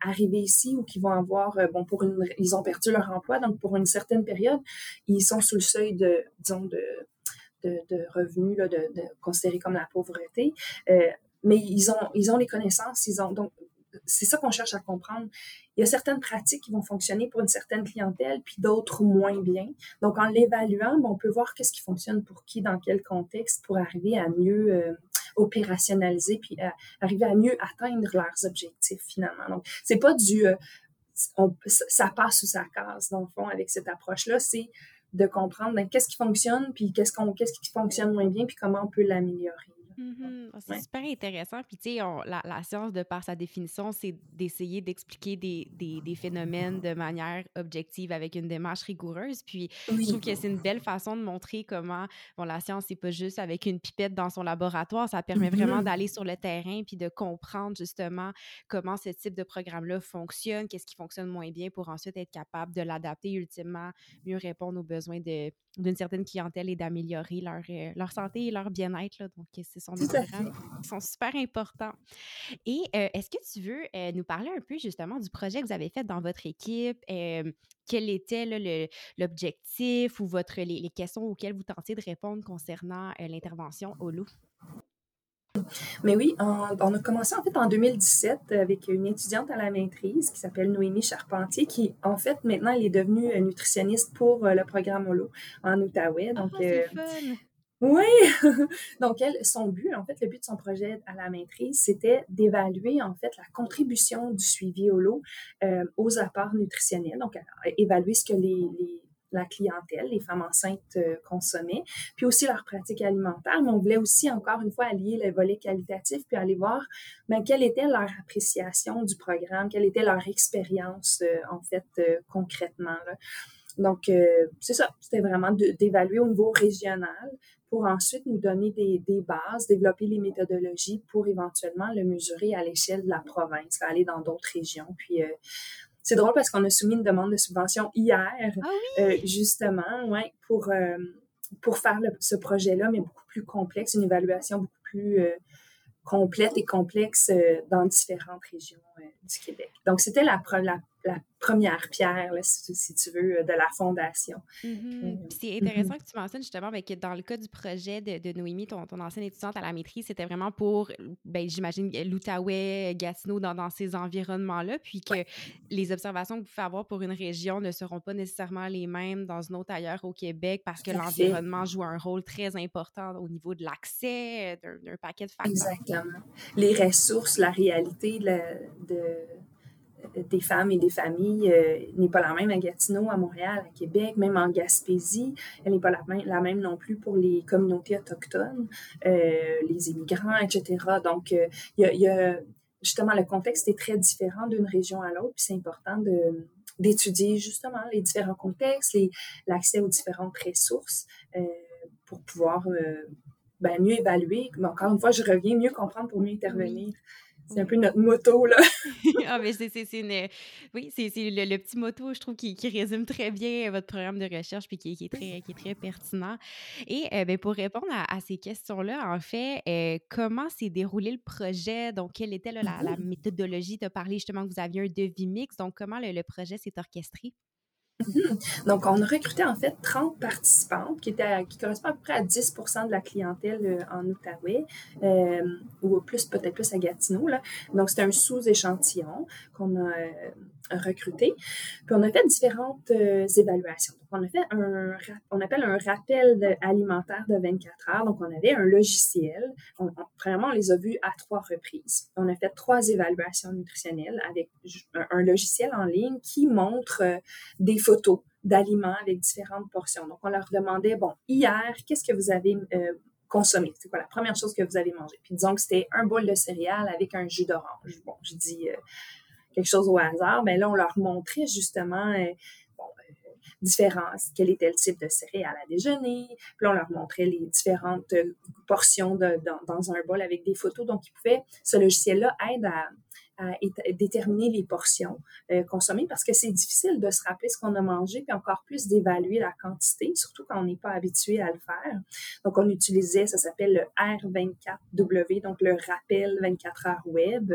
arriver ici ou qui vont avoir, bon, pour ils ont perdu leur emploi, donc pour une certaine période, ils sont sous le seuil de, disons, de, de, de revenus, là, de, de considérés comme la pauvreté. mais ils ont, ils ont les connaissances, ils ont, donc, c'est ça qu'on cherche à comprendre. Il y a certaines pratiques qui vont fonctionner pour une certaine clientèle, puis d'autres moins bien. Donc, en l'évaluant, ben, on peut voir qu'est-ce qui fonctionne pour qui, dans quel contexte, pour arriver à mieux euh, opérationnaliser, puis arriver à mieux atteindre leurs objectifs finalement. Donc, c'est pas du euh, ça passe ou ça casse dans le fond avec cette approche-là. C'est de comprendre ben, qu'est-ce qui fonctionne, puis qu'est-ce qu'on qu'est-ce qui fonctionne moins bien, puis comment on peut l'améliorer. Mmh ah, c'est super intéressant. Puis, tu sais, la, la, science, de par sa définition, c'est d'essayer d'expliquer des, des, des, phénomènes de manière objective avec une démarche rigoureuse. Puis, je trouve que c'est une belle façon de montrer comment, bon, la science, c'est pas juste avec une pipette dans son laboratoire. Ça permet vraiment mmh d'aller sur le terrain puis de comprendre justement comment ce type de programme-là fonctionne, qu'est-ce qui fonctionne moins bien pour ensuite être capable de l'adapter ultimement, mieux répondre aux besoins d'une certaine clientèle et d'améliorer leur, euh, leur santé et leur bien-être. Donc, c'est sont des programmes qui sont super importants. Et euh, est-ce que tu veux euh, nous parler un peu justement du projet que vous avez fait dans votre équipe? quel était l'objectif ou votre, les, questions auxquelles vous tentiez de répondre concernant l'intervention au loup? Mais oui, on, a commencé en fait en 2017 avec une étudiante à la maîtrise qui s'appelle Noémie Charpentier, qui en fait maintenant elle est devenue nutritionniste pour le programme Holo en Outaouais. Donc, oh, oui! Donc, elle, son but, en fait, le but de son projet à la maîtrise, c'était d'évaluer, en fait, la contribution du suivi au lot euh, aux apports nutritionnels. Donc, évaluer ce que les, la clientèle, les femmes enceintes euh, consommaient, puis aussi leurs pratiques alimentaires. Mais on voulait aussi, encore une fois, allier le volet qualitatif, puis aller voir ben, quelle était leur appréciation du programme, quelle était leur expérience, euh, en fait, concrètement. Donc, c'est ça, c'était vraiment d'évaluer au niveau régional, pour ensuite nous donner des, des, bases, développer les méthodologies pour éventuellement le mesurer à l'échelle de la province, aller dans d'autres régions. Puis euh, c'est drôle parce qu'on a soumis une demande de subvention hier, ah euh, justement, ouais, pour, euh, pour faire ce projet-là, mais beaucoup plus complexe, une évaluation beaucoup plus complète et complexe dans différentes régions du Québec. Donc, c'était la, la, la première pierre, si, tu veux, de la fondation. Mm-hmm. Euh, c'est intéressant que tu mentionnes justement mais que dans le cas du projet de, de Noémie, ton, ton, ancienne étudiante à la maîtrise, c'était vraiment pour, ben, j'imagine, l'Outaouais, Gatineau, dans, dans ces environnements-là, puis que les observations que vous pouvez avoir pour une région ne seront pas nécessairement les mêmes dans une autre ailleurs au Québec parce que l'environnement joue un rôle très important au niveau de l'accès d'un paquet de facteurs. Exactement. Les ressources, la réalité de des femmes et des familles euh, n'est pas la même à Gatineau, à Montréal, à Québec, même en Gaspésie. Elle n'est pas la même, non plus pour les communautés autochtones, euh, les immigrants, etc. Donc, euh, il y, justement le contexte est très différent d'une région à l'autre, puis c'est important de d'étudier justement les différents contextes, l'accès aux différentes ressources pour pouvoir ben, mieux évaluer. Mais encore une fois, je reviens mieux comprendre pour mieux intervenir. C'est un peu notre moto, là. ah, mais c'est, une... Oui, c'est, le, petit moto, je trouve, qui, résume très bien votre programme de recherche puis qui, est, très, qui est très pertinent. Et euh, ben, pour répondre à, ces questions-là, en fait, euh, comment s'est déroulé le projet? Donc, quelle était la, la, mmh méthodologie? Tu as parlé justement que vous aviez un devis mix. Donc, comment le projet s'est orchestré? Mhm. Donc, on a recruté en fait 30 participantes qui, qui correspondent à peu près à 10% de la clientèle euh, en Outaouais, euh, ou plus peut-être plus à Gatineau. Donc, c'était un sous-échantillon qu'on a euh, recruté. Puis, on a fait différentes évaluations. Donc, on a fait un, appelle un rappel alimentaire de 24 heures. Donc, on avait un logiciel. Vraiment, on les a vus à trois reprises. On a fait trois évaluations nutritionnelles avec un, logiciel en ligne qui montre des photos d'aliments avec différentes portions. Donc, on leur demandait, bon, hier, qu'est-ce que vous avez euh, consommé? C'est quoi la première chose que vous avez mangé? Puis disons que c'était un bol de céréales avec un jus d'orange. Bon, je dis euh, quelque chose au hasard, mais là, on leur montrait justement euh, bon, différents, quel était le type de céréales à déjeuner. Puis là, on leur montrait les différentes portions de, dans, dans, un bol avec des photos. Donc, ils pouvaient, ce logiciel-là aide à à déterminer les portions euh, consommées parce que c'est difficile de se rappeler ce qu'on a mangé, puis encore plus d'évaluer la quantité, surtout quand on n'est pas habitué à le faire. Donc, on utilisait, ça s'appelle le R24W, donc le rappel 24 heures web.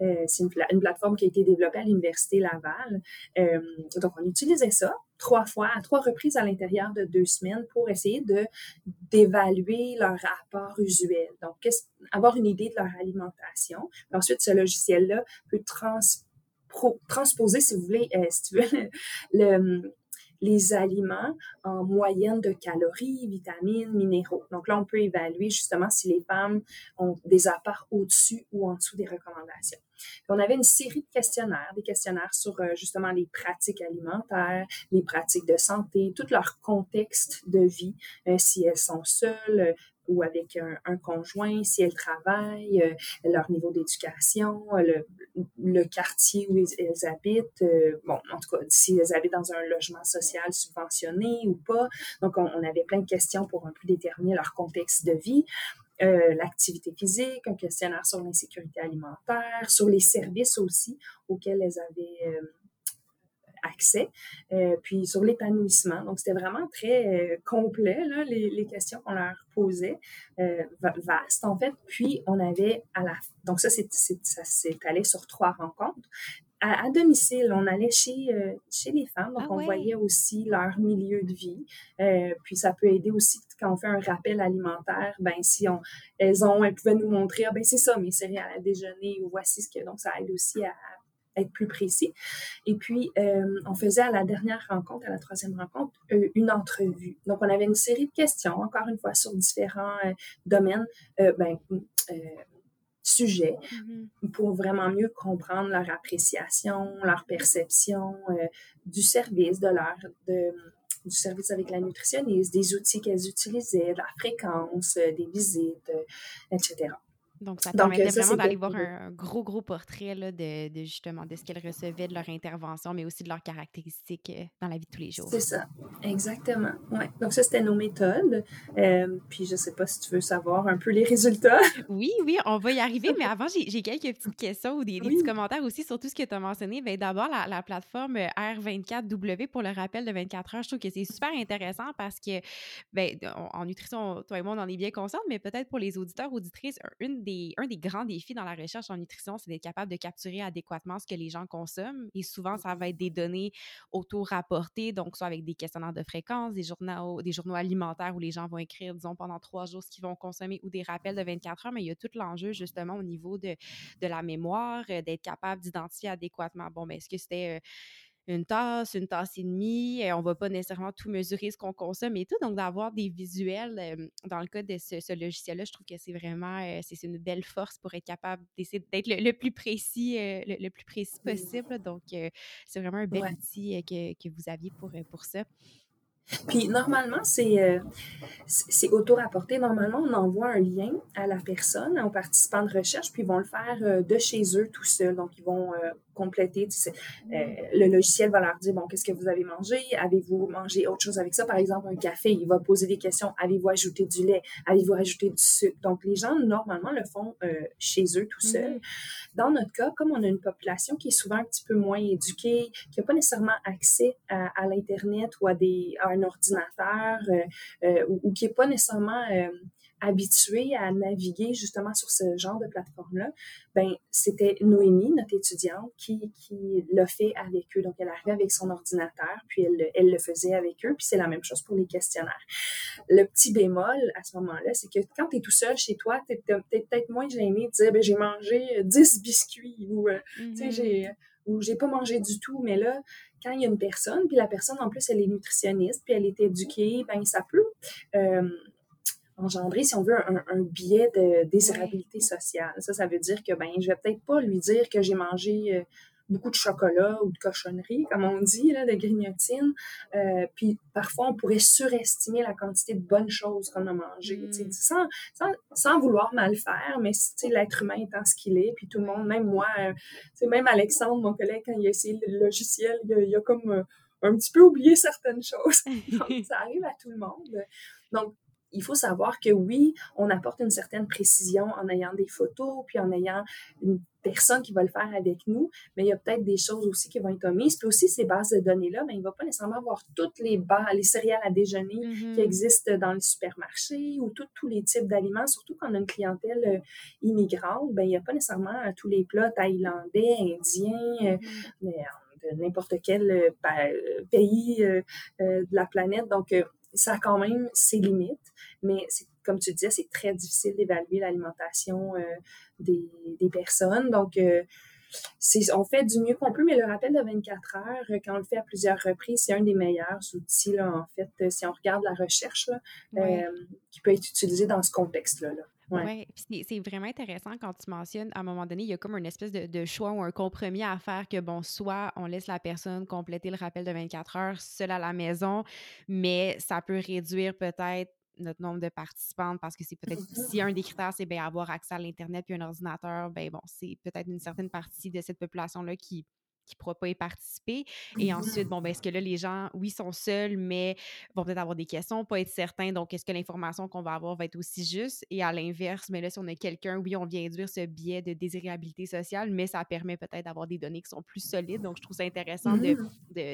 Euh, c'est une, plateforme qui a été développée à l'Université Laval. Euh, donc, on utilisait ça trois fois, à trois reprises à l'intérieur de deux semaines pour essayer de d'évaluer leur rapport usuel. Donc, avoir une idée de leur alimentation. ensuite, ce logiciel-là peut transposer, si vous voulez, euh, si tu veux, le, les aliments en moyenne de calories, vitamines, minéraux. Donc là, on peut évaluer justement si les femmes ont des apports au-dessus ou en dessous des recommandations. on avait une série de questionnaires, des questionnaires sur euh, justement les pratiques alimentaires, les pratiques de santé, tout leur contexte de vie, euh, si elles sont seules, ou avec un, conjoint, si elles travaillent, euh, leur niveau d'éducation, le, le, quartier où elles, habitent, euh, bon, en tout cas, si elles habitent dans un logement social subventionné ou pas. Donc, on, avait plein de questions pour un peu déterminer leur contexte de vie. Euh, l'activité physique, un questionnaire sur l'insécurité alimentaire, sur les services aussi auxquels elles avaient accès, euh, puis sur l'épanouissement. Donc, c'était vraiment très euh, complet, là, les, les, questions qu'on leur posait, euh, vaste en fait. Puis, on avait à la... Donc, ça, c'est, ça s'est allé sur trois rencontres. À, domicile, on allait chez, euh, chez les femmes, donc ah on voyait aussi leur milieu de vie. Euh, puis ça peut aider aussi quand on fait un rappel alimentaire, ben si on, elles ont, elles pouvaient nous montrer, ah, ben c'est ça mes céréales à déjeuner ou voici ce que donc ça aide aussi à, être plus précis. Et puis, euh, on faisait à la dernière rencontre, à la troisième rencontre, euh, une entrevue. Donc, on avait une série de questions, encore une fois, sur différents euh, domaines, ben, sujets, mm-hmm. pour vraiment mieux comprendre leur appréciation, leur perception du service, de leur... De, du service avec la nutritionniste, des outils qu'elles utilisaient, de la fréquence, des visites, etc. Donc, ça permettait euh, vraiment d'aller voir un, gros, gros portrait là, de, de, justement de ce qu'elles recevaient de leur intervention, mais aussi de leurs caractéristiques euh, dans la vie de tous les jours. C'est ça, exactement. Ouais. Donc, ça, c'était nos méthodes. Euh, puis, je ne sais pas si tu veux savoir un peu les résultats. Oui, oui, on va y arriver, mais avant, j'ai quelques petites questions ou des, petits commentaires aussi sur tout ce que tu as mentionné. Ben, D'abord, la, la, plateforme R24W pour le rappel de 24 heures, je trouve que c'est super intéressant parce que, ben, en nutrition, toi et moi, on en est bien conscients, mais peut-être pour les auditeurs, auditrices, une des un des grands défis dans la recherche en nutrition, c'est d'être capable de capturer adéquatement ce que les gens consomment. Et souvent, ça va être des données auto-rapportées, donc soit avec des questionnaires de fréquence, des journaux, alimentaires où les gens vont écrire, disons, pendant trois jours ce qu'ils vont consommer ou des rappels de 24 heures. Mais il y a tout l'enjeu, justement, au niveau de, de la mémoire, euh, d'être capable d'identifier adéquatement, bon, mais ben, est-ce que c'était... Euh, une tasse, une tasse et demie. On va pas nécessairement tout mesurer ce qu'on consomme et tout. Donc, d'avoir des visuels dans le cas de ce, logiciel-là, je trouve que c'est vraiment c'est une belle force pour être capable d'essayer d'être le, plus précis, le, plus précis possible. Donc, c'est vraiment un bel outil que, que, vous aviez pour, pour ça. Puis normalement, c'est euh, auto-rapporté. Normalement, on envoie un lien à la personne, aux participants de recherche, puis ils vont le faire euh, de chez eux tout seuls. Donc, ils vont euh, compléter. Euh, le logiciel va leur dire, bon, qu'est-ce que vous avez mangé? Avez-vous mangé autre chose avec ça? Par exemple, un café, il va poser des questions. Avez-vous ajouté du lait? Avez-vous ajouté du sucre? Donc, les gens, normalement, le font chez eux tout seuls. Mm-hmm. Dans notre cas, comme on a une population qui est souvent un petit peu moins éduquée, qui n'a pas nécessairement accès à, l'Internet ou à, des, à un ordinateur, ou, ou, qui n'est pas nécessairement habitués à naviguer justement sur ce genre de plateforme-là, ben c'était Noémie, notre étudiante, qui, qui l'a fait avec eux. Donc, elle arrivait avec son ordinateur, puis elle, elle le faisait avec eux, puis c'est la même chose pour les questionnaires. Le petit bémol à ce moment-là, c'est que quand tu es tout seul chez toi, tu es, peut-être moins gêné de dire, ben, j'ai mangé 10 biscuits ou, euh, tu sais, mm-hmm. j'ai ou j'ai pas mangé du tout, mais là, quand il y a une personne, puis la personne, en plus, elle est nutritionniste, puis elle est éduquée, ben ça peut euh, engendrer, si on veut, un, un biais de désirabilité sociale. Ça, ça veut dire que ben, je vais peut-être pas lui dire que j'ai mangé euh, beaucoup de chocolat ou de cochonnerie, comme on dit, là, de grignotine. Euh, puis parfois, on pourrait surestimer la quantité de bonnes choses qu'on a mangées, mm. sans, sans, sans, vouloir mal faire, mais l'être humain étant ce qu'il est, puis tout le monde, même moi, euh, même Alexandre, mon collègue, quand il a essayé le logiciel, il a, il a comme euh, un petit peu oublié certaines choses. Donc, ça arrive à tout le monde. Donc, il faut savoir que oui, on apporte une certaine précision en ayant des photos, puis en ayant une personne qui va le faire avec nous, mais il y a peut-être des choses aussi qui vont être omises. Puis aussi, ces bases de données-là, ben, il ne va pas nécessairement avoir toutes les, bas, les céréales à déjeuner qui mm-hmm. existent dans les supermarchés ou tous les types d'aliments, surtout quand on a une clientèle euh, immigrante, ben, il n'y a pas nécessairement tous les plats thaïlandais, indiens, euh, mm-hmm. de n'importe quel pays de la planète. Donc, ça a quand même ses limites, mais comme tu disais, c'est très difficile d'évaluer l'alimentation euh, des, personnes. Donc, euh, on fait du mieux qu'on peut, mais le rappel de 24 heures, euh, quand on le fait à plusieurs reprises, c'est un des meilleurs outils, là, en fait, si on regarde la recherche, qui peut être utilisé dans ce contexte-là. Là. Oui, c'est vraiment intéressant quand tu mentionnes, à un moment donné, il y a comme une espèce de, choix ou un compromis à faire que, bon, soit on laisse la personne compléter le rappel de 24 heures seule à la maison, mais ça peut réduire peut-être notre nombre de participantes parce que c'est peut-être si un des critères c'est bien avoir accès à l'internet puis un ordinateur ben bon c'est peut-être une certaine partie de cette population là qui qui ne pourra pas y participer. Et ensuite, bon, ben, est-ce que là, les gens, oui, sont seuls, mais vont peut-être avoir des questions, pas être certains. Donc, est-ce que l'information qu'on va avoir va être aussi juste? Et à l'inverse, mais là, si on a quelqu'un, oui, on vient induire ce biais de désirabilité sociale, mais ça permet peut-être d'avoir des données qui sont plus solides. Donc, je trouve ça intéressant mmh.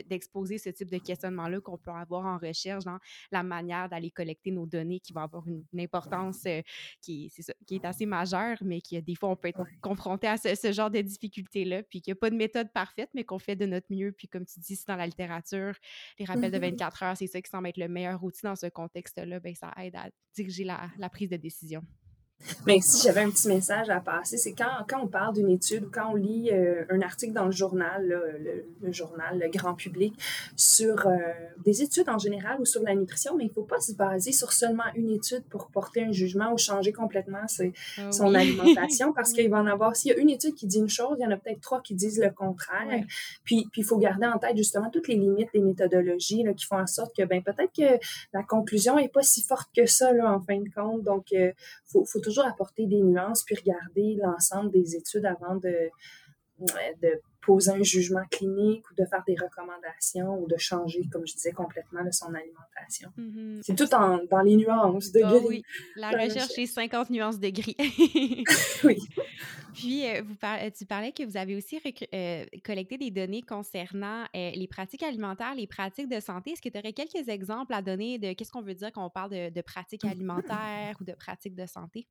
d'exposer ce type de questionnement-là qu'on peut avoir en recherche dans la manière d'aller collecter nos données qui va avoir une, importance euh, qui, est, qui est assez majeure, mais qui, des fois, on peut être confronté à ce, ce genre de difficultés-là, puis qu'il n'y a pas de méthode parfaite mais qu'on fait de notre mieux. Puis comme tu dis, c'est dans la littérature, les rappels de 24 mmh heures, c'est ça qui semble être le meilleur outil dans ce contexte-là, ben ça aide à diriger la prise de décision. Mais si j'avais un petit message à passer, c'est quand, quand on parle d'une étude ou quand on lit euh, un article dans le journal, le, journal, le grand public, sur euh, des études en général ou sur la nutrition, mais il ne faut pas se baser sur seulement une étude pour porter un jugement ou changer complètement ah son alimentation, parce qu'il va en avoir, s'il y a une étude qui dit une chose, il y en a peut-être trois qui disent le contraire. Puis il faut garder en tête justement toutes les limites des méthodologies là, qui font en sorte que ben, peut-être que la conclusion n'est pas si forte que ça là, en fin de compte. Donc, il euh, faut, faut toujours apporter des nuances puis regarder l'ensemble des études avant de, de poser un jugement clinique ou de faire des recommandations ou de changer, comme je disais, complètement de son alimentation. Mm-hmm. C'est tout en, dans les nuances de oh, Oui, la recherche est 50 nuances de gris. oui. Puis, euh, vous euh, tu parlais que vous avez aussi euh, collecté des données concernant les pratiques alimentaires, les pratiques de santé. Est-ce que tu aurais quelques exemples à donner de qu'est-ce qu'on veut dire quand on parle de, de pratiques alimentaires ou de pratiques de santé?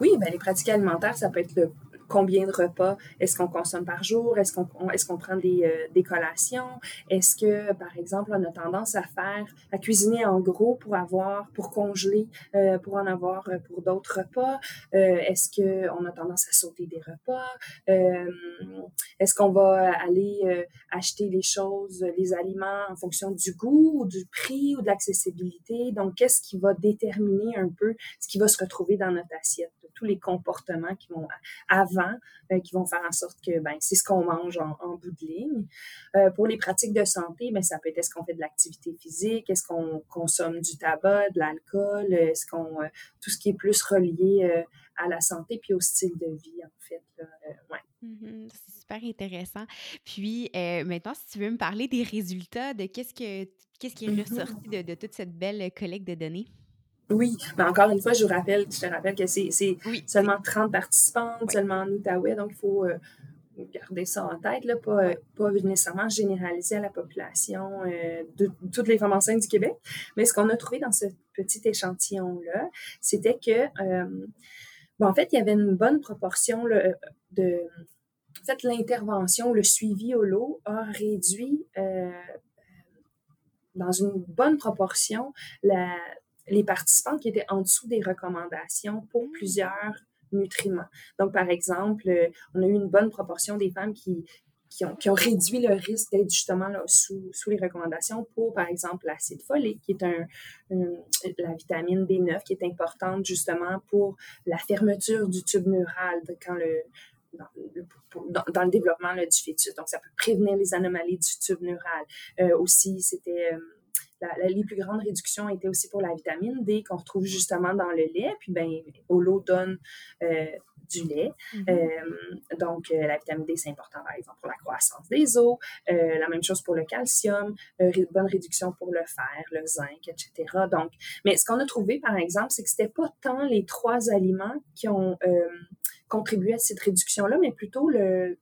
Oui, ben, les pratiques alimentaires, ça peut être le, combien de repas est-ce qu'on consomme par jour, est-ce qu'on est-ce qu'on prend des, euh, des collations, est-ce que par exemple on a tendance à faire à cuisiner en gros pour avoir pour congeler euh, pour en avoir euh, pour d'autres repas, est-ce que on a tendance à sauter des repas, est-ce qu'on va aller acheter les choses, les aliments en fonction du goût ou du prix ou de l'accessibilité, donc qu'est-ce qui va déterminer un peu ce qui va se retrouver dans notre assiette? Tous les comportements qui vont avant, euh, qui vont faire en sorte que ben, c'est ce qu'on mange en, bout de ligne. Euh, pour les pratiques de santé, ben, ça peut être est-ce qu'on fait de l'activité physique, est-ce qu'on consomme du tabac, de l'alcool, est-ce qu'on euh, tout ce qui est plus relié à la santé puis au style de vie, en fait. ouais. Mm-hmm. c'est super intéressant. Puis maintenant, si tu veux me parler des résultats, de qu'est-ce que qu'est-ce qui est mm-hmm. ressorti de, de toute cette belle collecte de données? Oui, mais encore une fois, je vous rappelle, je te rappelle que c'est seulement 30 participantes, seulement en Outaouais, donc il faut euh, garder ça en tête, là, pas, pas nécessairement généraliser à la population euh, de toutes les femmes enceintes du Québec. Mais ce qu'on a trouvé dans ce petit échantillon-là, c'était que, euh, en fait, il y avait une bonne proportion de... En fait, l'intervention, le suivi au lot a réduit dans une bonne proportion la, les participants qui étaient en dessous des recommandations pour mmh. plusieurs nutriments. Donc, par exemple, euh, on a eu une bonne proportion des femmes qui, qui, ont, qui ont réduit le risque d'être justement là, sous, sous les recommandations pour, par exemple, l'acide folique, qui est un, la vitamine B9, qui est importante justement pour la fermeture du tube neural quand le, dans le, dans, le développement là, du fœtus. Donc, ça peut prévenir les anomalies du tube neural. Euh, aussi, c'était... Euh, les plus grandes réductions étaient aussi pour la vitamine D qu'on retrouve justement dans le lait. Puis, ben, Holo donne du lait. Mm-hmm. Euh, donc, euh, la vitamine D, c'est important, par exemple, pour la croissance des os. Euh, la même chose pour le calcium, bonne réduction pour le fer, le zinc, etc. Donc, mais ce qu'on a trouvé, par exemple, c'est que c'était pas tant les trois aliments qui ont contribué à cette réduction-là, mais plutôt le,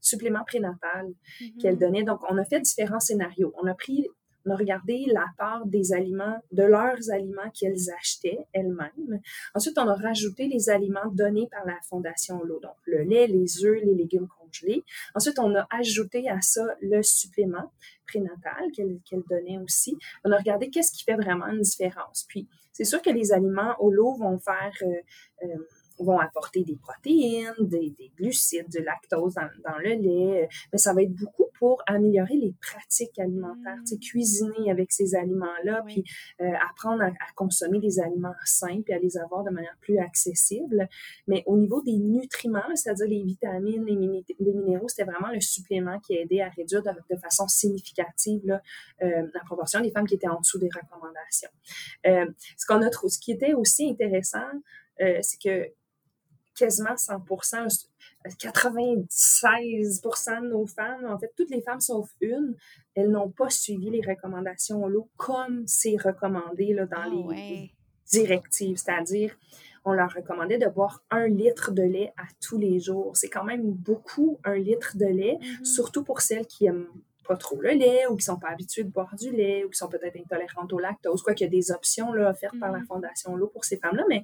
supplément prénatal mm-hmm. qu'elle donnait. Donc, on a fait différents scénarios. On a pris on a regardé la part des aliments, de leurs aliments qu'elles achetaient elles-mêmes. Ensuite, on a rajouté les aliments donnés par la Fondation L'eau, donc le lait, les œufs, les légumes congelés. Ensuite, on a ajouté à ça le supplément prénatal qu'elle donnait aussi. On a regardé qu'est-ce qui fait vraiment une différence. Puis, c'est sûr que les aliments au lot vont faire... Euh, euh, vont apporter des protéines, des, glucides, du lactose dans, le lait, mais ça va être beaucoup pour améliorer les pratiques alimentaires, mmh. cuisiner avec ces aliments-là, puis euh, apprendre à, consommer des aliments sains, puis à les avoir de manière plus accessible. Mais au niveau des nutriments, c'est-à-dire les vitamines, les, minéraux, c'était vraiment le supplément qui a aidé à réduire de, façon significative là, euh, la proportion des femmes qui étaient en dessous des recommandations. Euh, ce qu'on a ce qui était aussi intéressant, c'est que quasiment 100% 96% de nos femmes, en fait, toutes les femmes sauf une, elles n'ont pas suivi les recommandations l'eau comme c'est recommandé là, dans ah les directives. C'est-à-dire, on leur recommandait de boire un litre de lait à tous les jours. C'est quand même beaucoup, un litre de lait, mm-hmm. surtout pour celles qui aiment pas trop le lait ou qui sont pas habituées de boire du lait ou qui sont peut-être intolérantes au lactose, quoi qu'il y a des options là, offertes par la mm-hmm. Fondation L'eau pour ces femmes-là, mais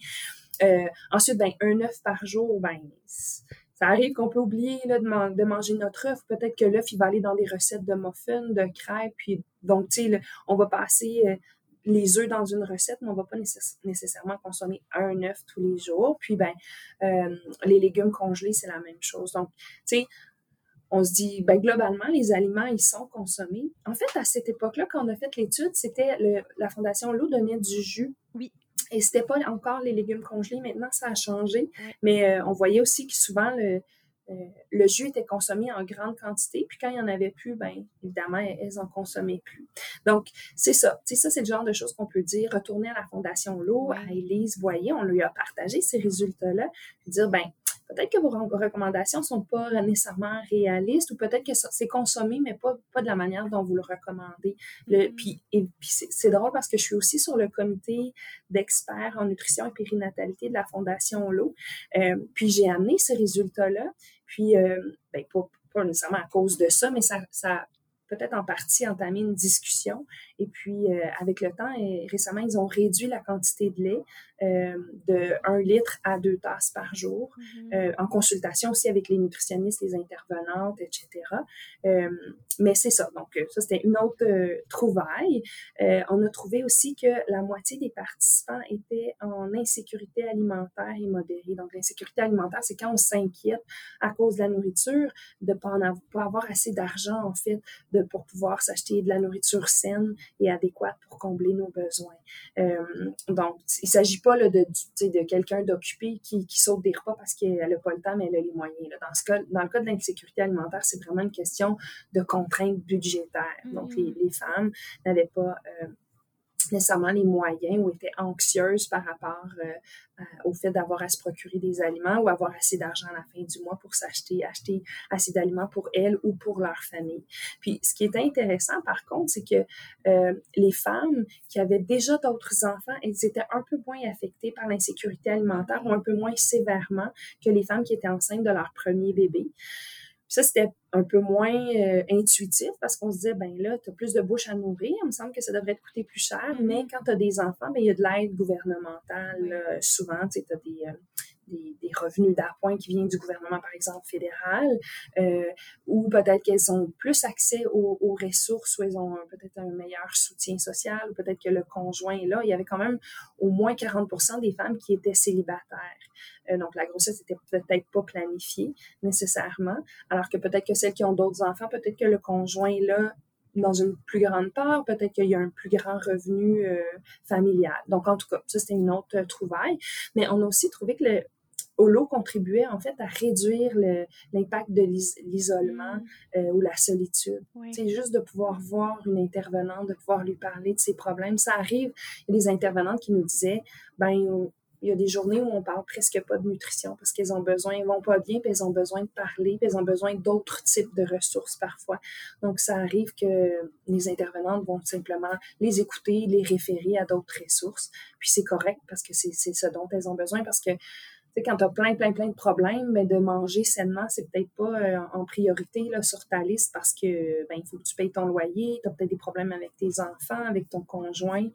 euh, ensuite, ben, un œuf par jour, ben, ça arrive qu'on peut oublier là, de, manger notre œuf. Peut-être que l'œuf, il va aller dans des recettes de muffins, de crêpes. Puis, donc, tu sais, on va passer euh, les œufs dans une recette, mais on va pas nécessairement consommer un œuf tous les jours. Puis, ben, euh, les légumes congelés, c'est la même chose. Donc, tu sais, on se dit, ben, globalement, les aliments, ils sont consommés. En fait, à cette époque-là, quand on a fait l'étude, c'était la Fondation L'eau donnait du jus. Oui. Et c'était pas encore les légumes congelés. Maintenant, ça a changé. Mais euh, on voyait aussi que souvent, le, euh, le jus était consommé en grande quantité. Puis quand il n'y en avait plus, ben évidemment, elles en consommaient plus. Donc, c'est ça. Ça, c'est le genre de choses qu'on peut dire. Retourner à la Fondation L'eau, à Élise voyez, on lui a partagé ces résultats-là. Puis dire, ben peut-être que vos recommandations sont pas nécessairement réalistes ou peut-être que c'est consommé, mais pas, pas de la manière dont vous le recommandez. Le, mm-hmm. Puis, c'est drôle parce que je suis aussi sur le comité d'experts en nutrition et périnatalité de la Fondation L'eau. Euh, puis j'ai amené ces résultats-là. Puis, euh, ben, pas, pas nécessairement à cause de ça, mais ça, ça peut-être en partie entamé une discussion. Et puis, euh, avec le temps, et récemment, ils ont réduit la quantité de lait de 1 litre à 2 tasses par jour, mm-hmm. euh, en consultation aussi avec les nutritionnistes, les intervenantes, etc. mais c'est ça. Donc, ça, c'était une autre trouvaille. on a trouvé aussi que la moitié des participants étaient en insécurité alimentaire et modérée. Donc, l'insécurité alimentaire, c'est quand on s'inquiète à cause de la nourriture, de ne pas, pas avoir assez d'argent, en fait, de pour pouvoir s'acheter de la nourriture saine et adéquate pour combler nos besoins. Euh, donc, il ne s'agit pas là, de, de quelqu'un d'occupé qui, qui, saute des repas parce qu'elle n'a pas le temps, mais elle a les moyens. Dans, ce cas, dans le cas de l'insécurité alimentaire, c'est vraiment une question de contraintes budgétaires. Donc, les, mm. les femmes n'avaient pas... Euh, nécessairement les moyens ou étaient anxieuses par rapport euh, au fait d'avoir à se procurer des aliments ou avoir assez d'argent à la fin du mois pour s'acheter acheter assez d'aliments pour elles ou pour leur famille. Puis ce qui est intéressant par contre, c'est que euh, les femmes qui avaient déjà d'autres enfants, elles étaient un peu moins affectées par l'insécurité alimentaire ou un peu moins sévèrement que les femmes qui étaient enceintes de leur premier bébé ça, c'était un peu moins euh, intuitif parce qu'on se disait, ben là, tu as plus de bouche à nourrir, il me semble que ça devrait te coûter plus cher, mm-hmm. mais quand tu as des enfants, ben, il y a de l'aide gouvernementale. souvent, tu as des, euh, des, revenus d'appoint qui viennent du gouvernement, par exemple, fédéral, euh, ou peut-être qu'elles ont plus accès aux, ressources, ou elles ont peut-être un meilleur soutien social, ou peut-être que le conjoint est là. Il y avait quand même au moins 40 des femmes qui étaient célibataires. Euh, donc, la grossesse n'était peut-être pas planifiée nécessairement, alors que peut-être que celles qui ont d'autres enfants, peut-être que le conjoint est là dans une plus grande part, peut-être qu'il y a un plus grand revenu euh, familial. Donc, en tout cas, ça, c'était une autre trouvaille. Mais on a aussi trouvé que le, Holo contribuait en fait à réduire l'impact de l'isolement mm. ou la solitude. C'est juste de pouvoir voir une intervenante, de pouvoir lui parler de ses problèmes. Ça arrive, il y a des intervenantes qui nous disaient, ben il y a des journées où on parle presque pas de nutrition parce qu'elles ont besoin, elles vont pas bien, puis elles ont besoin de parler, puis elles ont besoin d'autres types de ressources parfois. Donc, ça arrive que les intervenantes vont simplement les écouter, les référer à d'autres ressources. Puis c'est correct parce que c'est ce dont elles ont besoin parce que quand tu as plein, plein, plein de problèmes, mais de manger sainement, c'est peut-être pas euh, en priorité là, sur ta liste parce que ben, il faut que tu payes ton loyer, tu as peut-être des problèmes avec tes enfants, avec ton conjoint,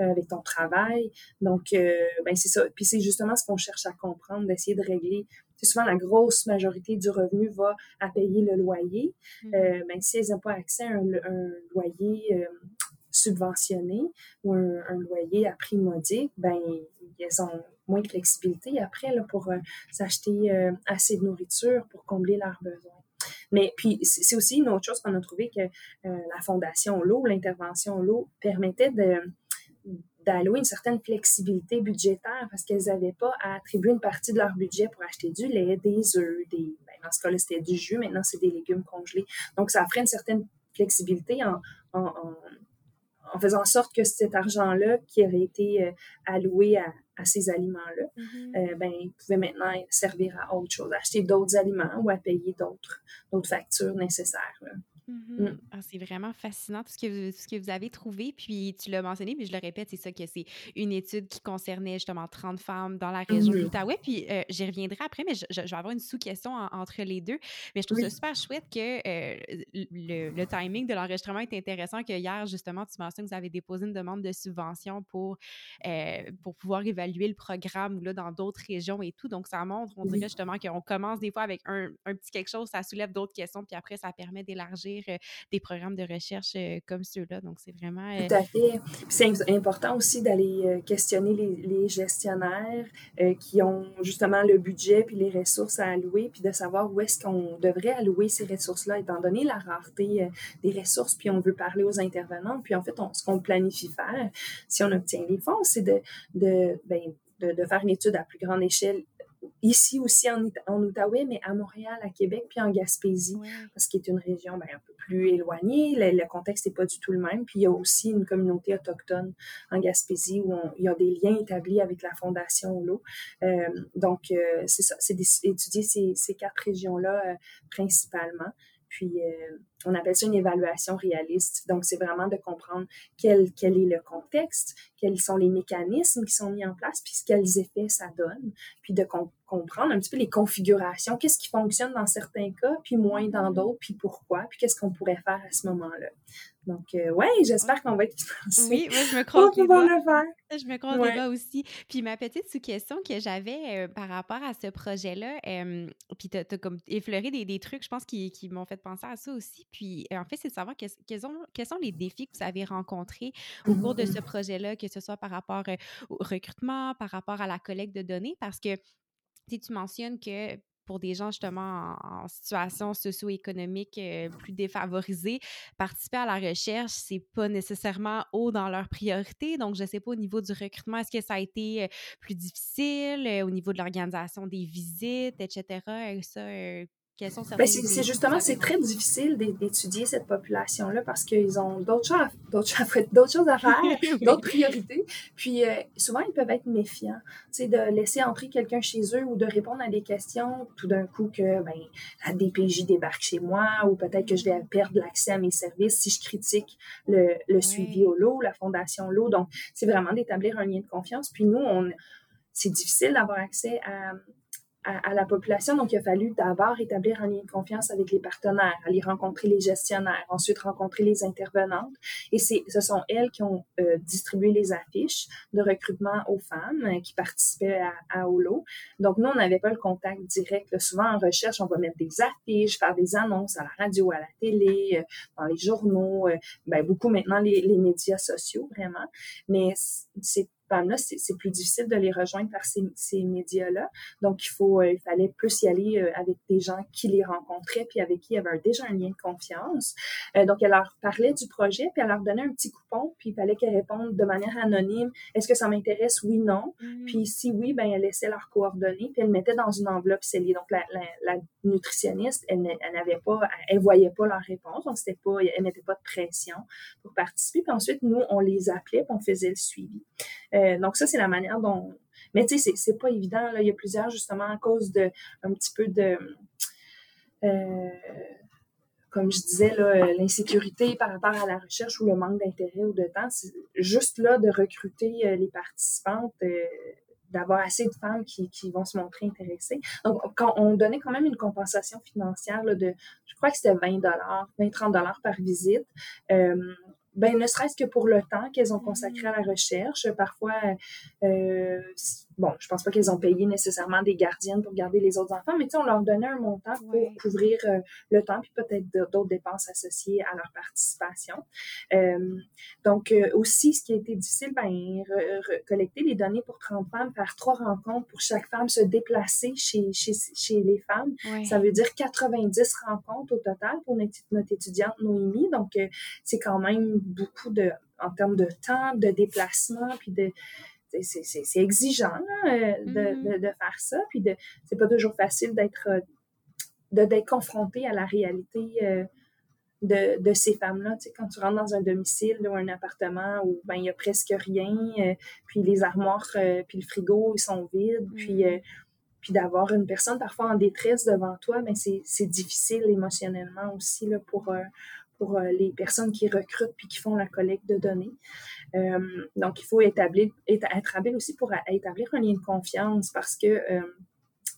euh, avec ton travail. Donc, euh, ben, c'est ça. Puis c'est justement ce qu'on cherche à comprendre, d'essayer de régler souvent la grosse majorité du revenu va à payer le loyer. Mmh. ben, si elles n'ont pas accès à un, loyer subventionné ou un, loyer à prix modique, ben elles ont moins de flexibilité après là, pour euh, s'acheter euh, assez de nourriture pour combler leurs besoins. Mais puis, c'est aussi une autre chose qu'on a trouvé que euh, la Fondation L'eau, l'intervention L'eau, permettait d'allouer une certaine flexibilité budgétaire parce qu'elles n'avaient pas à attribuer une partie de leur budget pour acheter du lait, des œufs, des, ben, dans ce cas-là, c'était du jus, maintenant c'est des légumes congelés. Donc, ça offrait une certaine flexibilité en faisant en sorte que cet argent-là qui avait été alloué à, à ces aliments-là, mm-hmm. euh, ben, ils pouvaient maintenant servir à autre chose, acheter d'autres aliments ou à payer d'autres factures nécessaires. Mm. Ah, c'est vraiment fascinant tout ce, que vous, ce que vous avez trouvé. Puis tu l'as mentionné, mais je le répète, c'est ça que c'est une étude qui concernait justement 30 femmes dans la région de mm-hmm. l'Outaouais. Puis euh, j'y reviendrai après, mais je, vais avoir une sous-question entre les deux. Mais je trouve ça super chouette que euh, le, timing de l'enregistrement est intéressant, que hier, justement, tu mentionnes que vous avez déposé une demande de subvention pour, euh, pour pouvoir évaluer le programme là, dans d'autres régions et tout. Donc, ça montre, on dirait justement qu'on commence des fois avec un, un petit quelque chose, ça soulève d'autres questions, puis après, ça permet d'élargir euh, des programmes de recherche euh, comme ceux-là. Donc, c'est vraiment... Tout à fait. C'est important aussi d'aller euh, questionner les, gestionnaires qui ont justement le budget puis les ressources à allouer, puis de savoir où est-ce qu'on devrait allouer ces ressources-là, étant donné la rareté des ressources, puis on veut parler aux intervenants. Puis en fait, ce qu'on planifie faire, si on obtient les fonds, c'est de, de, ben, de, faire une étude à plus grande échelle ici aussi en, en, Outaouais, mais à Montréal, à Québec, puis en Gaspésie, parce qu'il est une région ben, un peu plus éloignée. Le, contexte n'est pas du tout le même. Puis il y a aussi une communauté autochtone en Gaspésie où il y a des liens établis avec la Fondation L'eau. Euh, donc, euh, c'est ça, c'est d'étudier ces, ces, quatre régions-là euh, principalement. Puis, euh, on appelle ça une évaluation réaliste. Donc, c'est vraiment de comprendre quel, quel est le contexte, quels sont les mécanismes qui sont mis en place, puis quels effets ça donne, puis de comprendre un petit peu les configurations, qu'est-ce qui fonctionne dans certains cas, puis moins dans d'autres, puis pourquoi, puis qu'est-ce qu'on pourrait faire à ce moment-là. Donc, euh, ouais, j'espère qu'on va être financé. Oui, moi, je me crois les le faire. Je me crois ouais. les aussi. Puis ma petite sous-question que j'avais euh, par rapport à ce projet-là, euh, puis tu as, comme effleuré des, des, trucs, je pense, qui, qui m'ont fait penser à ça aussi. Puis en fait, c'est de savoir quels, quels, sont les défis que vous avez rencontrés au cours de ce projet-là, que ce soit par rapport au recrutement, par rapport à la collecte de données, parce que tu mentionnes que pour des gens justement en, situation socio-économique euh, plus défavorisée, participer à la recherche, c'est pas nécessairement haut dans leur priorité. Donc, je sais pas au niveau du recrutement, est-ce que ça a été euh, plus difficile euh, au niveau de l'organisation des visites, etc. Ça, ben, c'est justement, c'est très difficile d'étudier cette population-là parce qu'ils ont d'autres choses, d'autres choses à faire, d'autres priorités. Puis euh, souvent, ils peuvent être méfiants. Tu sais, de laisser entrer quelqu'un chez eux ou de répondre à des questions tout d'un coup que ben, la DPJ débarque chez moi ou peut-être que je vais perdre l'accès à mes services si je critique le, le suivi au lot, la fondation l'eau. Donc, c'est vraiment d'établir un lien de confiance. Puis nous, on c'est difficile d'avoir accès à, à, la population. Donc, il a fallu d'abord établir un lien de confiance avec les partenaires, aller rencontrer les gestionnaires, ensuite rencontrer les intervenantes. Et ce sont elles qui ont euh, distribué les affiches de recrutement aux femmes euh, qui participaient à, à Holo. Donc, nous, on n'avait pas le contact direct. souvent, en recherche, on va mettre des affiches, faire des annonces à la radio, à la télé, euh, dans les journaux, ben, beaucoup maintenant les, les médias sociaux, vraiment. Mais c'est femmes-là, c'est plus difficile de les rejoindre par ces, ces médias-là. Donc, il, faut, il fallait plus y aller avec des gens qui les rencontraient, puis avec qui il y avait déjà un lien de confiance. donc, elle leur parlait du projet, puis elle leur donnait un petit coupon, puis il fallait qu'elles répondent de manière anonyme. Est-ce que ça m'intéresse? Oui, non. Mm-hmm. Puis si oui, ben elle laissait leurs coordonnées, puis elle mettait dans une enveloppe scellée. Donc, la, la, nutritionniste, elle, n'avait pas, elle voyait pas leur réponse, donc c'était pas, elle mettait pas de pression pour participer. Puis ensuite, nous, on les appelait, puis on faisait le suivi. Euh, donc ça, c'est la manière dont... Mais tu sais, c'est pas évident. Là. Il y a plusieurs, justement, à cause de un petit peu de... Euh, comme je disais, l'insécurité par rapport à la recherche ou le manque d'intérêt ou de temps, c'est juste là de recruter euh, les participantes, d'avoir assez de femmes qui, qui, vont se montrer intéressées. Donc, on donnait quand même une compensation financière de, je crois que c'était 20 dollars, 20-30 dollars par visite. Euh, ben, ne serait-ce que pour le temps qu'elles ont consacré à la recherche. Parfois, euh, bon, je pense pas qu'elles ont payé nécessairement des gardiennes pour garder les autres enfants, mais on leur donnait un montant pour couvrir euh, le temps, puis peut-être d'autres dépenses associées à leur participation. Euh, donc, euh, aussi, ce qui a été difficile, ben, collecter les données pour 30 femmes, faire trois rencontres pour chaque femme se déplacer chez, chez, chez les femmes. Ça veut dire 90 rencontres au total pour notre, notre étudiante Noémie. Donc, c'est quand même beaucoup de en termes de temps, de déplacement, puis de, c'est exigeant euh, mm-hmm. de, de, faire ça. Puis c'est pas toujours facile d'être euh, d'être confronté à la réalité euh, de, de, ces femmes-là. Tu sais, quand tu rentres dans un domicile ou un appartement où ben il y a presque rien, puis les armoires, puis le frigo, ils sont vides, puis mm-hmm. puis d'avoir une personne parfois en détresse devant toi, ben c'est difficile émotionnellement aussi là, pour pour euh, les personnes qui recrutent puis qui font la collecte de données. Euh, donc, il faut établir, être aussi pour établir un lien de confiance parce que euh,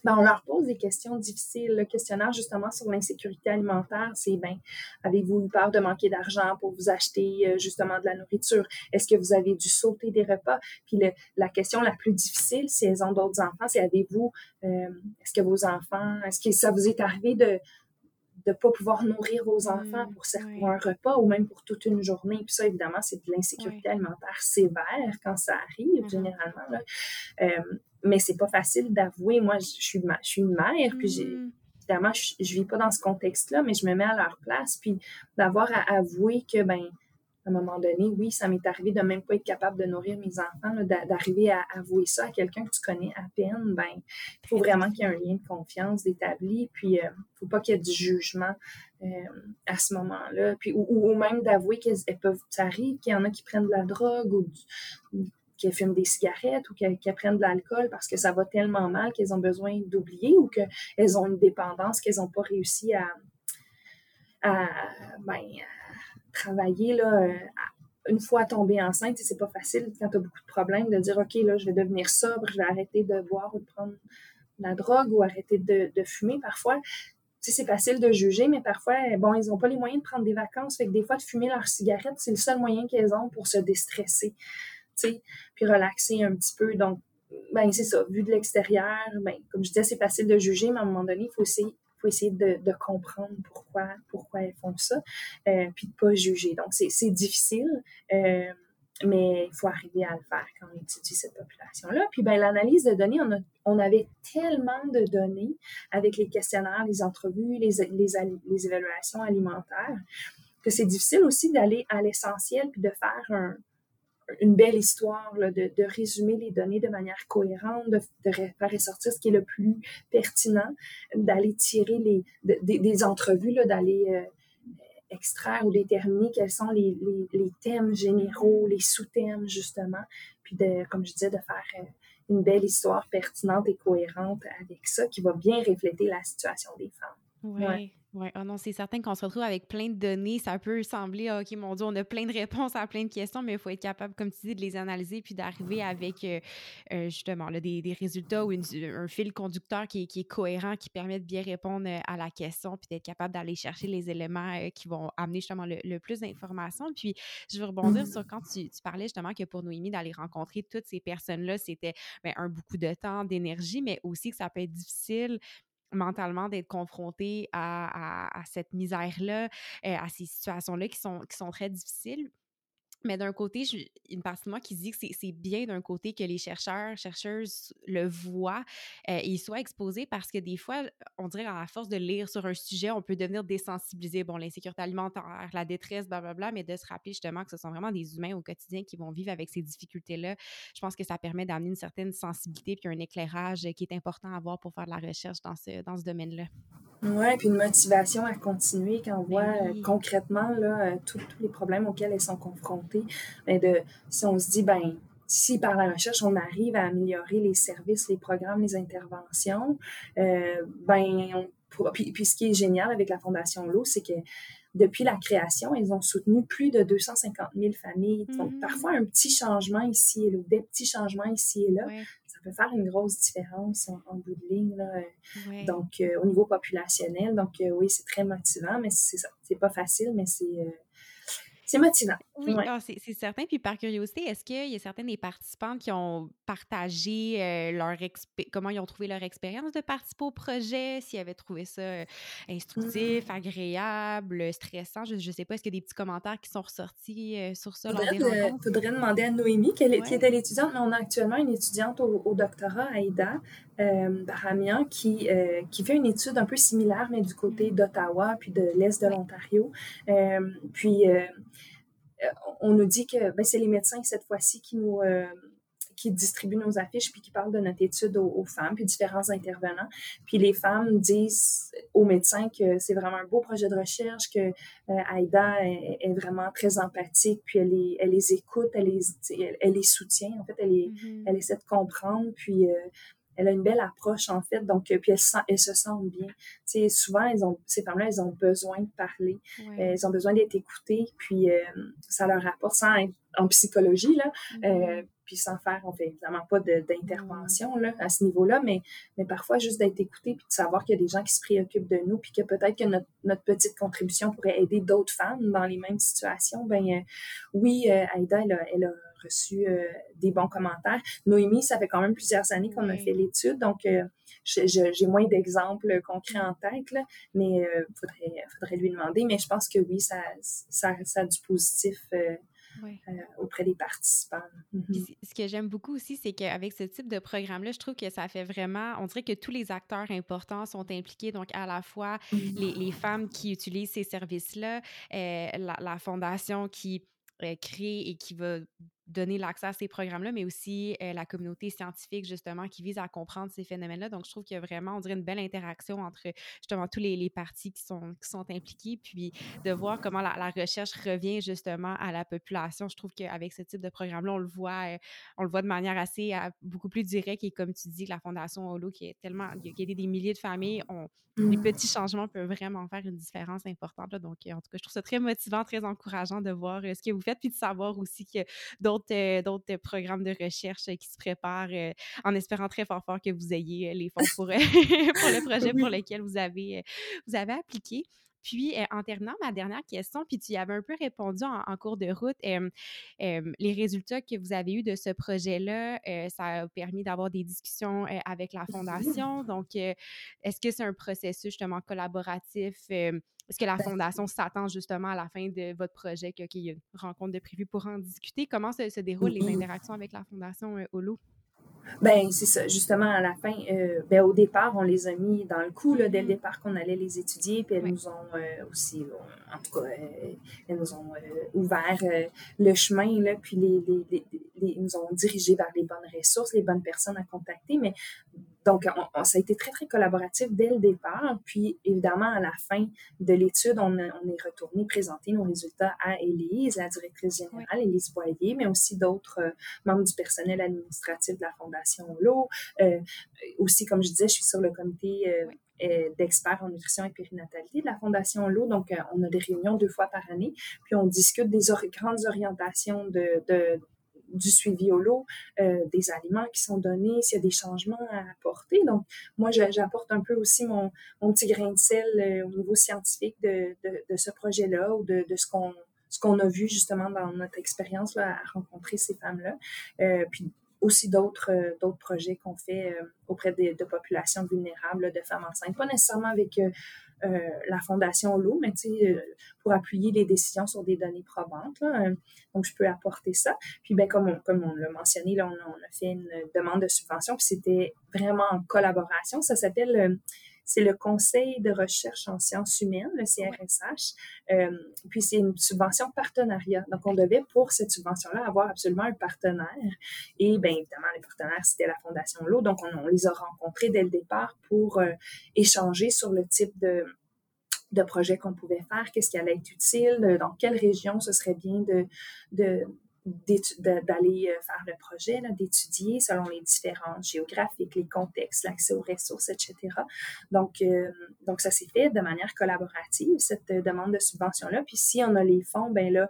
ben, on leur pose des questions difficiles. Le questionnaire, justement, sur l'insécurité alimentaire, c'est, ben, avez-vous eu peur de manquer d'argent pour vous acheter, justement, de la nourriture? Est-ce que vous avez dû sauter des repas? Puis la question la plus difficile, si elles ont d'autres enfants, c'est avez-vous, est-ce que vos enfants, est-ce que ça vous est arrivé de, de pas pouvoir nourrir vos enfants pour, un repas ou même pour toute une journée. Puis ça, évidemment, c'est de l'insécurité alimentaire sévère quand ça arrive, mm-hmm. généralement. Là. Euh, mais c'est pas facile d'avouer. Moi, je suis, je suis une mère, puis j'ai mm-hmm. évidemment, je, je vis pas dans ce contexte-là, mais je me mets à leur place, puis d'avoir à avouer que, ben à un moment donné, oui, ça m'est arrivé de même pas être capable de nourrir mes enfants, d'arriver à avouer ça à quelqu'un que tu connais à peine, ben, il faut vraiment qu'il y ait un lien de confiance établi, puis il euh, faut pas qu'il y ait du jugement euh, à ce moment-là, puis ou, même d'avouer qu'elles peuvent, ça arrive qu'il y en a qui prennent de la drogue ou, qui fument des cigarettes ou qui prennent de l'alcool parce que ça va tellement mal qu'elles ont besoin d'oublier ou qu'elles ont une dépendance qu'elles n'ont pas réussi à, à ben, travailler là, euh, une fois tombée enceinte, c'est pas facile quand tu as beaucoup de problèmes de dire OK, là, je vais devenir sobre, je vais arrêter de boire ou de prendre la drogue ou arrêter de, fumer. Parfois, c'est facile de juger, mais parfois, bon, ils n'ont pas les moyens de prendre des vacances. Fait que des fois, de fumer leur cigarette, c'est le seul moyen qu'elles ont pour se déstresser, puis relaxer un petit peu. Donc, ben, c'est ça. Vu de l'extérieur, ben, comme je disais, c'est facile de juger, mais à un moment donné, il faut essayer faut essayer de, comprendre pourquoi, pourquoi elles font ça, euh, puis de pas juger. Donc, c'est difficile, euh, mais il faut arriver à le faire quand on étudie cette population-là. Puis, ben, l'analyse de données, on, a, on avait tellement de données avec les questionnaires, les entrevues, les, les, les évaluations alimentaires, que c'est difficile aussi d'aller à l'essentiel puis de faire un, une belle histoire, de, résumer les données de manière cohérente, de, faire ressortir ce qui est le plus pertinent, d'aller tirer les, des entrevues, d'aller euh, extraire ou déterminer quels sont les, thèmes généraux, les sous-thèmes, justement, puis de, comme je disais, de faire euh, une belle histoire pertinente et cohérente avec ça qui va bien refléter la situation des femmes. Oui. Oui, oh non, c'est certain qu'on se retrouve avec plein de données. Ça peut sembler, ah, OK, mon Dieu, on a plein de réponses à plein de questions, mais il faut être capable, comme tu dis, de les analyser puis d'arriver avec euh, euh, justement là, des, des, résultats ou un fil conducteur qui, qui, est cohérent, qui permet de bien répondre euh, à la question puis d'être capable d'aller chercher les éléments qui vont amener justement le, plus d'informations. Puis je veux rebondir sur quand tu, tu, parlais justement que pour Noémie, d'aller rencontrer toutes ces personnes-là, c'était ben, un beaucoup de temps, d'énergie, mais aussi que ça peut être difficile mentalement d'être confronté à, cette misère-là, euh, à ces situations-là qui sont, qui sont très difficiles. Mais d'un côté, je, une partie de moi qui dit que c'est bien d'un côté que les chercheurs, chercheuses le voient euh, et soient exposés parce que des fois, on dirait à la force de lire sur un sujet, on peut devenir désensibilisé. Bon, l'insécurité alimentaire, la détresse, blablabla, mais de se rappeler justement que ce sont vraiment des humains au quotidien qui vont vivre avec ces difficultés-là. Je pense que ça permet d'amener une certaine sensibilité puis un éclairage qui est important à avoir pour faire de la recherche dans ce, dans ce domaine-là. Oui, puis une motivation à continuer quand on ben voit euh, concrètement là, euh, tous les problèmes auxquels elles sont confrontées. De, si on se dit, ben si par la recherche, on arrive à améliorer les services, les programmes, les interventions, euh, ben puis, puis, ce qui est génial avec la Fondation L'eau, c'est que depuis la création, ils ont soutenu plus de 250 000 familles. Donc, mm-hmm. parfois, un petit changement ici et là, des petits changements ici et là, peut faire une grosse différence en, bout de ligne. Là. Donc, euh, au niveau populationnel, donc euh, oui, c'est très motivant, mais c'est ça. C'est pas facile, mais c'est euh, c'est motivant. Oui, ah, c'est certain. Puis par curiosité, est-ce qu'il y a certains des participants qui ont partagé euh, leur comment ils ont trouvé leur expérience de participer au projet, s'ils avaient trouvé ça euh, instructif, mmh. agréable, stressant? Je ne sais pas, est-ce qu'il y a des petits commentaires qui sont ressortis euh, sur ça? Il faudrait, demander à Noémie, qui était l'étudiante, mais on a actuellement une étudiante au, doctorat, Aïda Baramian, qui, qui fait une étude un peu similaire, mais du côté d'Ottawa, puis de l'Est de l'Ontario. puis euh, on nous dit que ben, c'est les médecins cette fois-ci qui nous euh, qui distribuent nos affiches puis qui parlent de notre étude aux, femmes puis différents intervenants. Puis les femmes disent aux médecins que c'est vraiment un beau projet de recherche, que euh, Aïda est, vraiment très empathique puis elle les, elle les écoute, elle les, elle, les soutient. En fait, elle, mm-hmm. elle essaie de comprendre puis elle a une belle approche en fait. Donc puis elles, se sentent bien. Tu sais souvent elles ont ces femmes là elles ont besoin de parler. Elles ont besoin d'être écoutées puis euh, ça leur apporte sans être en psychologie là. Mm-hmm. euh, puis sans faire on fait évidemment pas d'intervention là à ce niveau là mais mais parfois juste d'être écouté puis de savoir qu'il y a des gens qui se préoccupent de nous puis que peut-être que notre, notre, petite contribution pourrait aider d'autres femmes dans les mêmes situations ben euh, oui Aïda elle a, elle a reçu euh, des bons commentaires. Noémie, ça fait quand même plusieurs années qu'on a fait l'étude, donc euh, j'ai moins d'exemples concrets en tête, mais il euh, faudrait, lui demander. Mais je pense que oui, ça, ça, a du positif. auprès des participants. Mm-hmm. Ce que j'aime beaucoup aussi, c'est qu'avec ce type de programme-là, je trouve que ça fait vraiment, on dirait que tous les acteurs importants sont impliqués, donc à la fois les, femmes qui utilisent ces services-là, la, la, fondation qui crée et qui va donner l'accès à ces programmes-là, mais aussi euh, la communauté scientifique, justement, qui vise à comprendre ces phénomènes-là. Donc, je trouve qu'il y a vraiment, on dirait, une belle interaction entre, justement, tous les, les parties qui sont, qui sont impliquées, puis de voir comment la, recherche revient, justement, à la population. Je trouve qu'avec ce type de programme-là, on le voit, euh, on le voit de manière assez, beaucoup plus directe, et comme tu dis, la Fondation Holo, qui est tellement, qui a aidé des milliers de familles, on, les mmh. petits changements peuvent vraiment faire une différence importante. Donc, en tout cas, je trouve ça très motivant, très encourageant de voir euh, ce que vous faites, puis de savoir aussi que d'autres euh, d'autres programmes de recherche qui se préparent euh, en espérant très fort fort que vous ayez euh, les fonds pour, pour le projet pour lequel vous avez, vous avez appliqué. Puis, en terminant, ma dernière question, puis tu y avais un peu répondu en, cours de route, les résultats que vous avez eus de ce projet-là, ça a permis d'avoir des discussions avec la Fondation. Donc, est-ce que c'est un processus justement collaboratif? Est-ce que la ben Fondation s'attend justement à la fin de votre projet qu'il y ait une rencontre de prévu pour en discuter? Comment se, déroulent les interactions avec la Fondation Holo? Ben, c'est ça. Justement, à la fin, euh, ben, au départ, on les a mis dans le coup, là, dès le mm-hmm. départ qu'on allait les étudier, puis elles nous ont euh, aussi, en tout cas, euh, elles nous ont ouvert le chemin, là, puis les, les, les, nous ont dirigés vers les bonnes ressources, les bonnes personnes à contacter. Mais donc, ça a été très, très collaboratif dès le départ. Puis, évidemment, à la fin de l'étude, on, on, est retourné présenter nos résultats à Élise, la directrice générale, Élise Boyer, mais aussi d'autres euh, membres du personnel administratif de la Fondation L'eau. Euh, aussi, comme je disais, je suis sur le comité euh, d'experts en nutrition et périnatalité de la Fondation L'eau. Donc, on a des réunions deux fois par année, puis on discute des grandes orientations de, de, du suivi au lot, euh, des aliments qui sont donnés, s'il y a des changements à apporter. Donc, moi, j'apporte un peu aussi mon, mon, petit grain de sel euh, au niveau scientifique de, de, ce projet-là ou de, de ce qu'on ce qu'on a vu justement dans notre expérience à rencontrer ces femmes-là. Euh, puis aussi d'autres projets qu'on fait auprès de, de, populations vulnérables, de femmes enceintes, pas nécessairement avec la Fondation L'eau, mais tu sais, pour appuyer les décisions sur des données probantes. donc, je peux apporter ça. Puis, ben, comme on, comme on l'a mentionné, là, on, on, a fait une demande de subvention, puis c'était vraiment en collaboration. Ça s'appelle c'est le Conseil de recherche en sciences humaines, le CRSH. Euh, puis c'est une subvention partenariat. Donc on devait pour cette subvention-là avoir absolument un partenaire. Et bien évidemment, les partenaires, c'était la Fondation L'eau. Donc on, les a rencontrés dès le départ pour euh, échanger sur le type de de projets qu'on pouvait faire, qu'est-ce qui allait être utile, dans quelle région ce serait bien de, de, d'aller euh, faire le projet, d'étudier selon les différences géographiques, les contextes, l'accès aux ressources, etc. Donc, euh, donc ça s'est fait de manière collaborative, cette euh, demande de subvention-là. Puis si on a les fonds, ben là,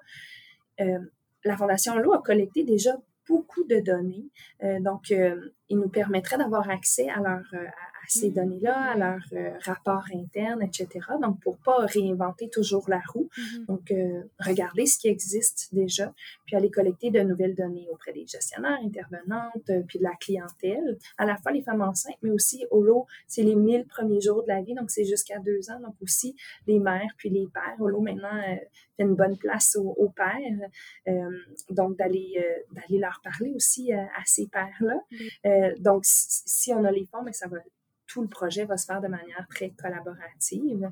la Fondation L'eau a collecté déjà beaucoup de données. donc, il nous permettrait d'avoir accès à leur, ces mmh. données-là, à leur euh, rapport interne, etc. Donc, pour pas réinventer toujours la roue. Mmh Donc, euh, regarder ce qui existe déjà, puis aller collecter de nouvelles données auprès des gestionnaires, intervenantes, euh, puis de la clientèle. À la fois les femmes enceintes, mais aussi au lot, c'est les 1000 premiers jours de la vie, donc c'est jusqu'à deux ans. Donc, aussi les mères, puis les pères. Au lot, maintenant, fait une bonne place aux, pères. donc, d'aller d'aller leur parler aussi à, ces pères-là. donc, si, on a les fonds, mais ça va tout le projet va se faire de manière très collaborative.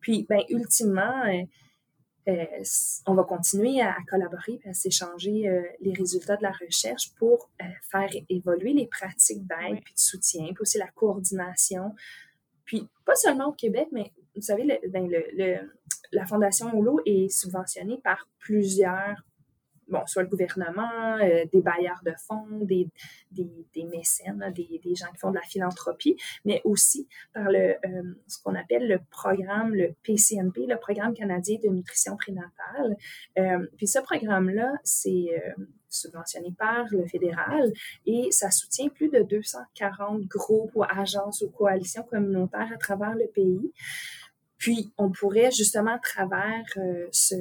Puis, ben, ultimement, euh, euh, on va continuer à, collaborer et à s'échanger euh, les résultats de la recherche pour faire évoluer les pratiques d'aide puis de soutien, puis aussi la coordination. Puis, pas seulement au Québec, mais vous savez, le, ben, la Fondation Holo est subventionnée par plusieurs bon, soit le gouvernement, euh, des bailleurs de fonds, des, des, des mécènes, des, des, gens qui font de la philanthropie, mais aussi par le, euh, ce qu'on appelle le programme, le PCNP, le Programme canadien de nutrition prénatale. Euh, puis ce programme-là, c'est subventionné par le fédéral et ça soutient plus de 240 groupes ou agences ou coalitions communautaires à travers le pays. Puis, on pourrait justement à travers ce,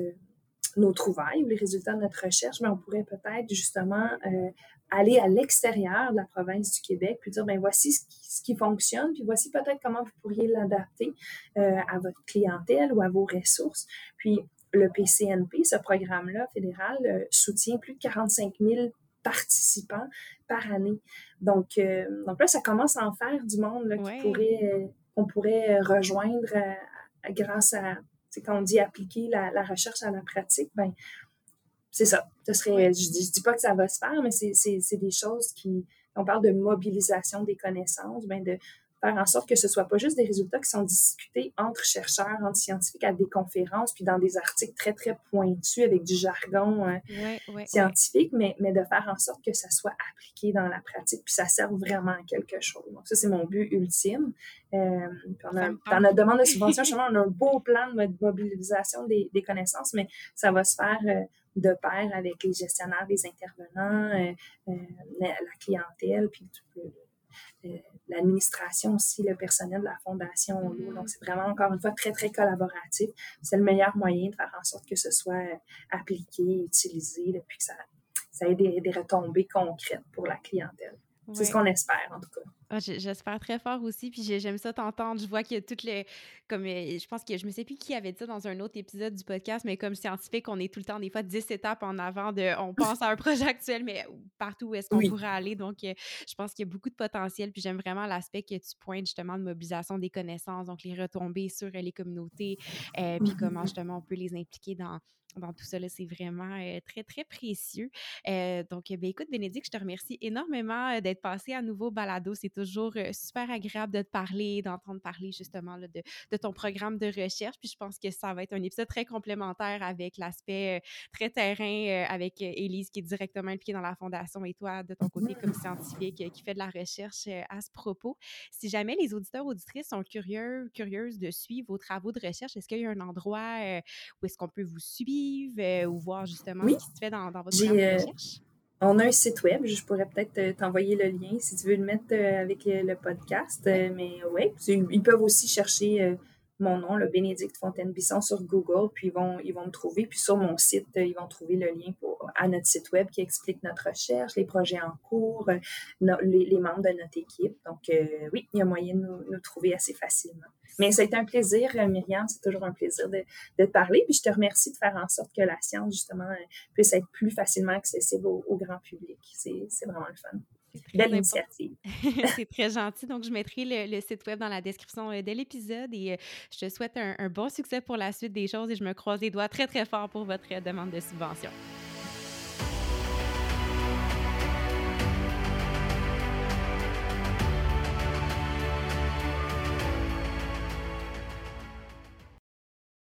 nos trouvailles ou les résultats de notre recherche, mais on pourrait peut-être justement euh, aller à l'extérieur de la province du Québec, puis dire, ben voici ce qui, fonctionne, puis voici peut-être comment vous pourriez l'adapter euh, à votre clientèle ou à vos ressources. Puis le PCNP, ce programme-là fédéral, euh, soutient plus de 45 000 participants par année. Donc, donc là, ça commence à en faire du monde là, qui pourrait, qu'on pourrait rejoindre grâce à, c'est quand on dit appliquer la, recherche à la pratique, ben c'est ça. Ce serait, je, dis, dis pas que ça va se faire, mais c'est des choses qui, on parle de mobilisation des connaissances, ben de faire en sorte que ce soit pas juste des résultats qui sont discutés entre chercheurs, entre scientifiques à des conférences, puis dans des articles très, très pointus avec du jargon euh, scientifique, Mais, mais de faire en sorte que ça soit appliqué dans la pratique, puis ça serve vraiment à quelque chose. Donc ça, c'est mon but ultime. Euh, on a, dans notre demande de subvention, justement, on a un beau plan de mobilisation des, des connaissances, mais ça va se faire euh, de pair avec les gestionnaires, les intervenants, la, clientèle, puis tout l'administration aussi, le personnel de la Fondation mm-hmm. Donc, c'est vraiment, encore une fois, très, très collaboratif. C'est le meilleur moyen de faire en sorte que ce soit euh, appliqué, utilisé, puis que ça, ça ait des, des retombées concrètes pour la clientèle. C'est ce qu'on espère, en tout cas. Ah, j'espère très fort aussi, puis j'aime ça t'entendre. Je vois que toutes les. Comme euh, je pense que je me sais plus qui avait dit ça dans un autre épisode du podcast, mais comme scientifique, on est tout le temps, des fois, 10 étapes en avant de. On pense à un projet actuel, mais partout où est-ce qu'on pourrait aller. Donc, euh, je pense qu'il y a beaucoup de potentiel, puis j'aime vraiment l'aspect que tu pointes justement de mobilisation des connaissances, donc les retombées sur euh, les communautés, puis comment justement on peut les impliquer dans dans tout ça. C'est vraiment très, très précieux. donc, ben, écoute, Bénédicte, je te remercie énormément d'être passé à nouveau balado. C'est toujours super agréable de te parler, d'entendre parler justement de, de, ton programme de recherche. Puis je pense que ça va être un épisode très complémentaire avec l'aspect très terrain avec Élise qui est directement impliquée dans la fondation et toi de ton côté comme scientifique qui fait de la recherche à ce propos. Si jamais les auditeurs auditrices sont curieux, curieuses de suivre vos travaux de recherche, est-ce qu'il y a un endroit où est-ce qu'on peut vous suivre? Euh, ou voir justement ce qui se fait dans, votre euh, recherche? On a un site web, je pourrais peut-être euh, t'envoyer le lien si tu veux le mettre avec le podcast. mais oui, ils peuvent aussi chercher mon nom, le Bénédicte Fontaine-Bisson, sur Google, puis ils vont, ils vont me trouver. Puis sur mon site, ils vont trouver le lien pour, à notre site web qui explique notre recherche, les projets en cours, les, membres de notre équipe. Donc, oui, il y a moyen de nous, trouver assez facilement. Mais ça a été un plaisir, Myriam, c'est toujours un plaisir de, de, te parler. Puis je te remercie de faire en sorte que la science, justement, puisse être plus facilement accessible au, au grand public. C'est vraiment le fun. Belle initiative. c'est très gentil. Donc, je mettrai le, site web dans la description euh, de l'épisode et euh, je te souhaite un, un, bon succès pour la suite des choses et je me croise les doigts très, très fort pour votre demande de subvention.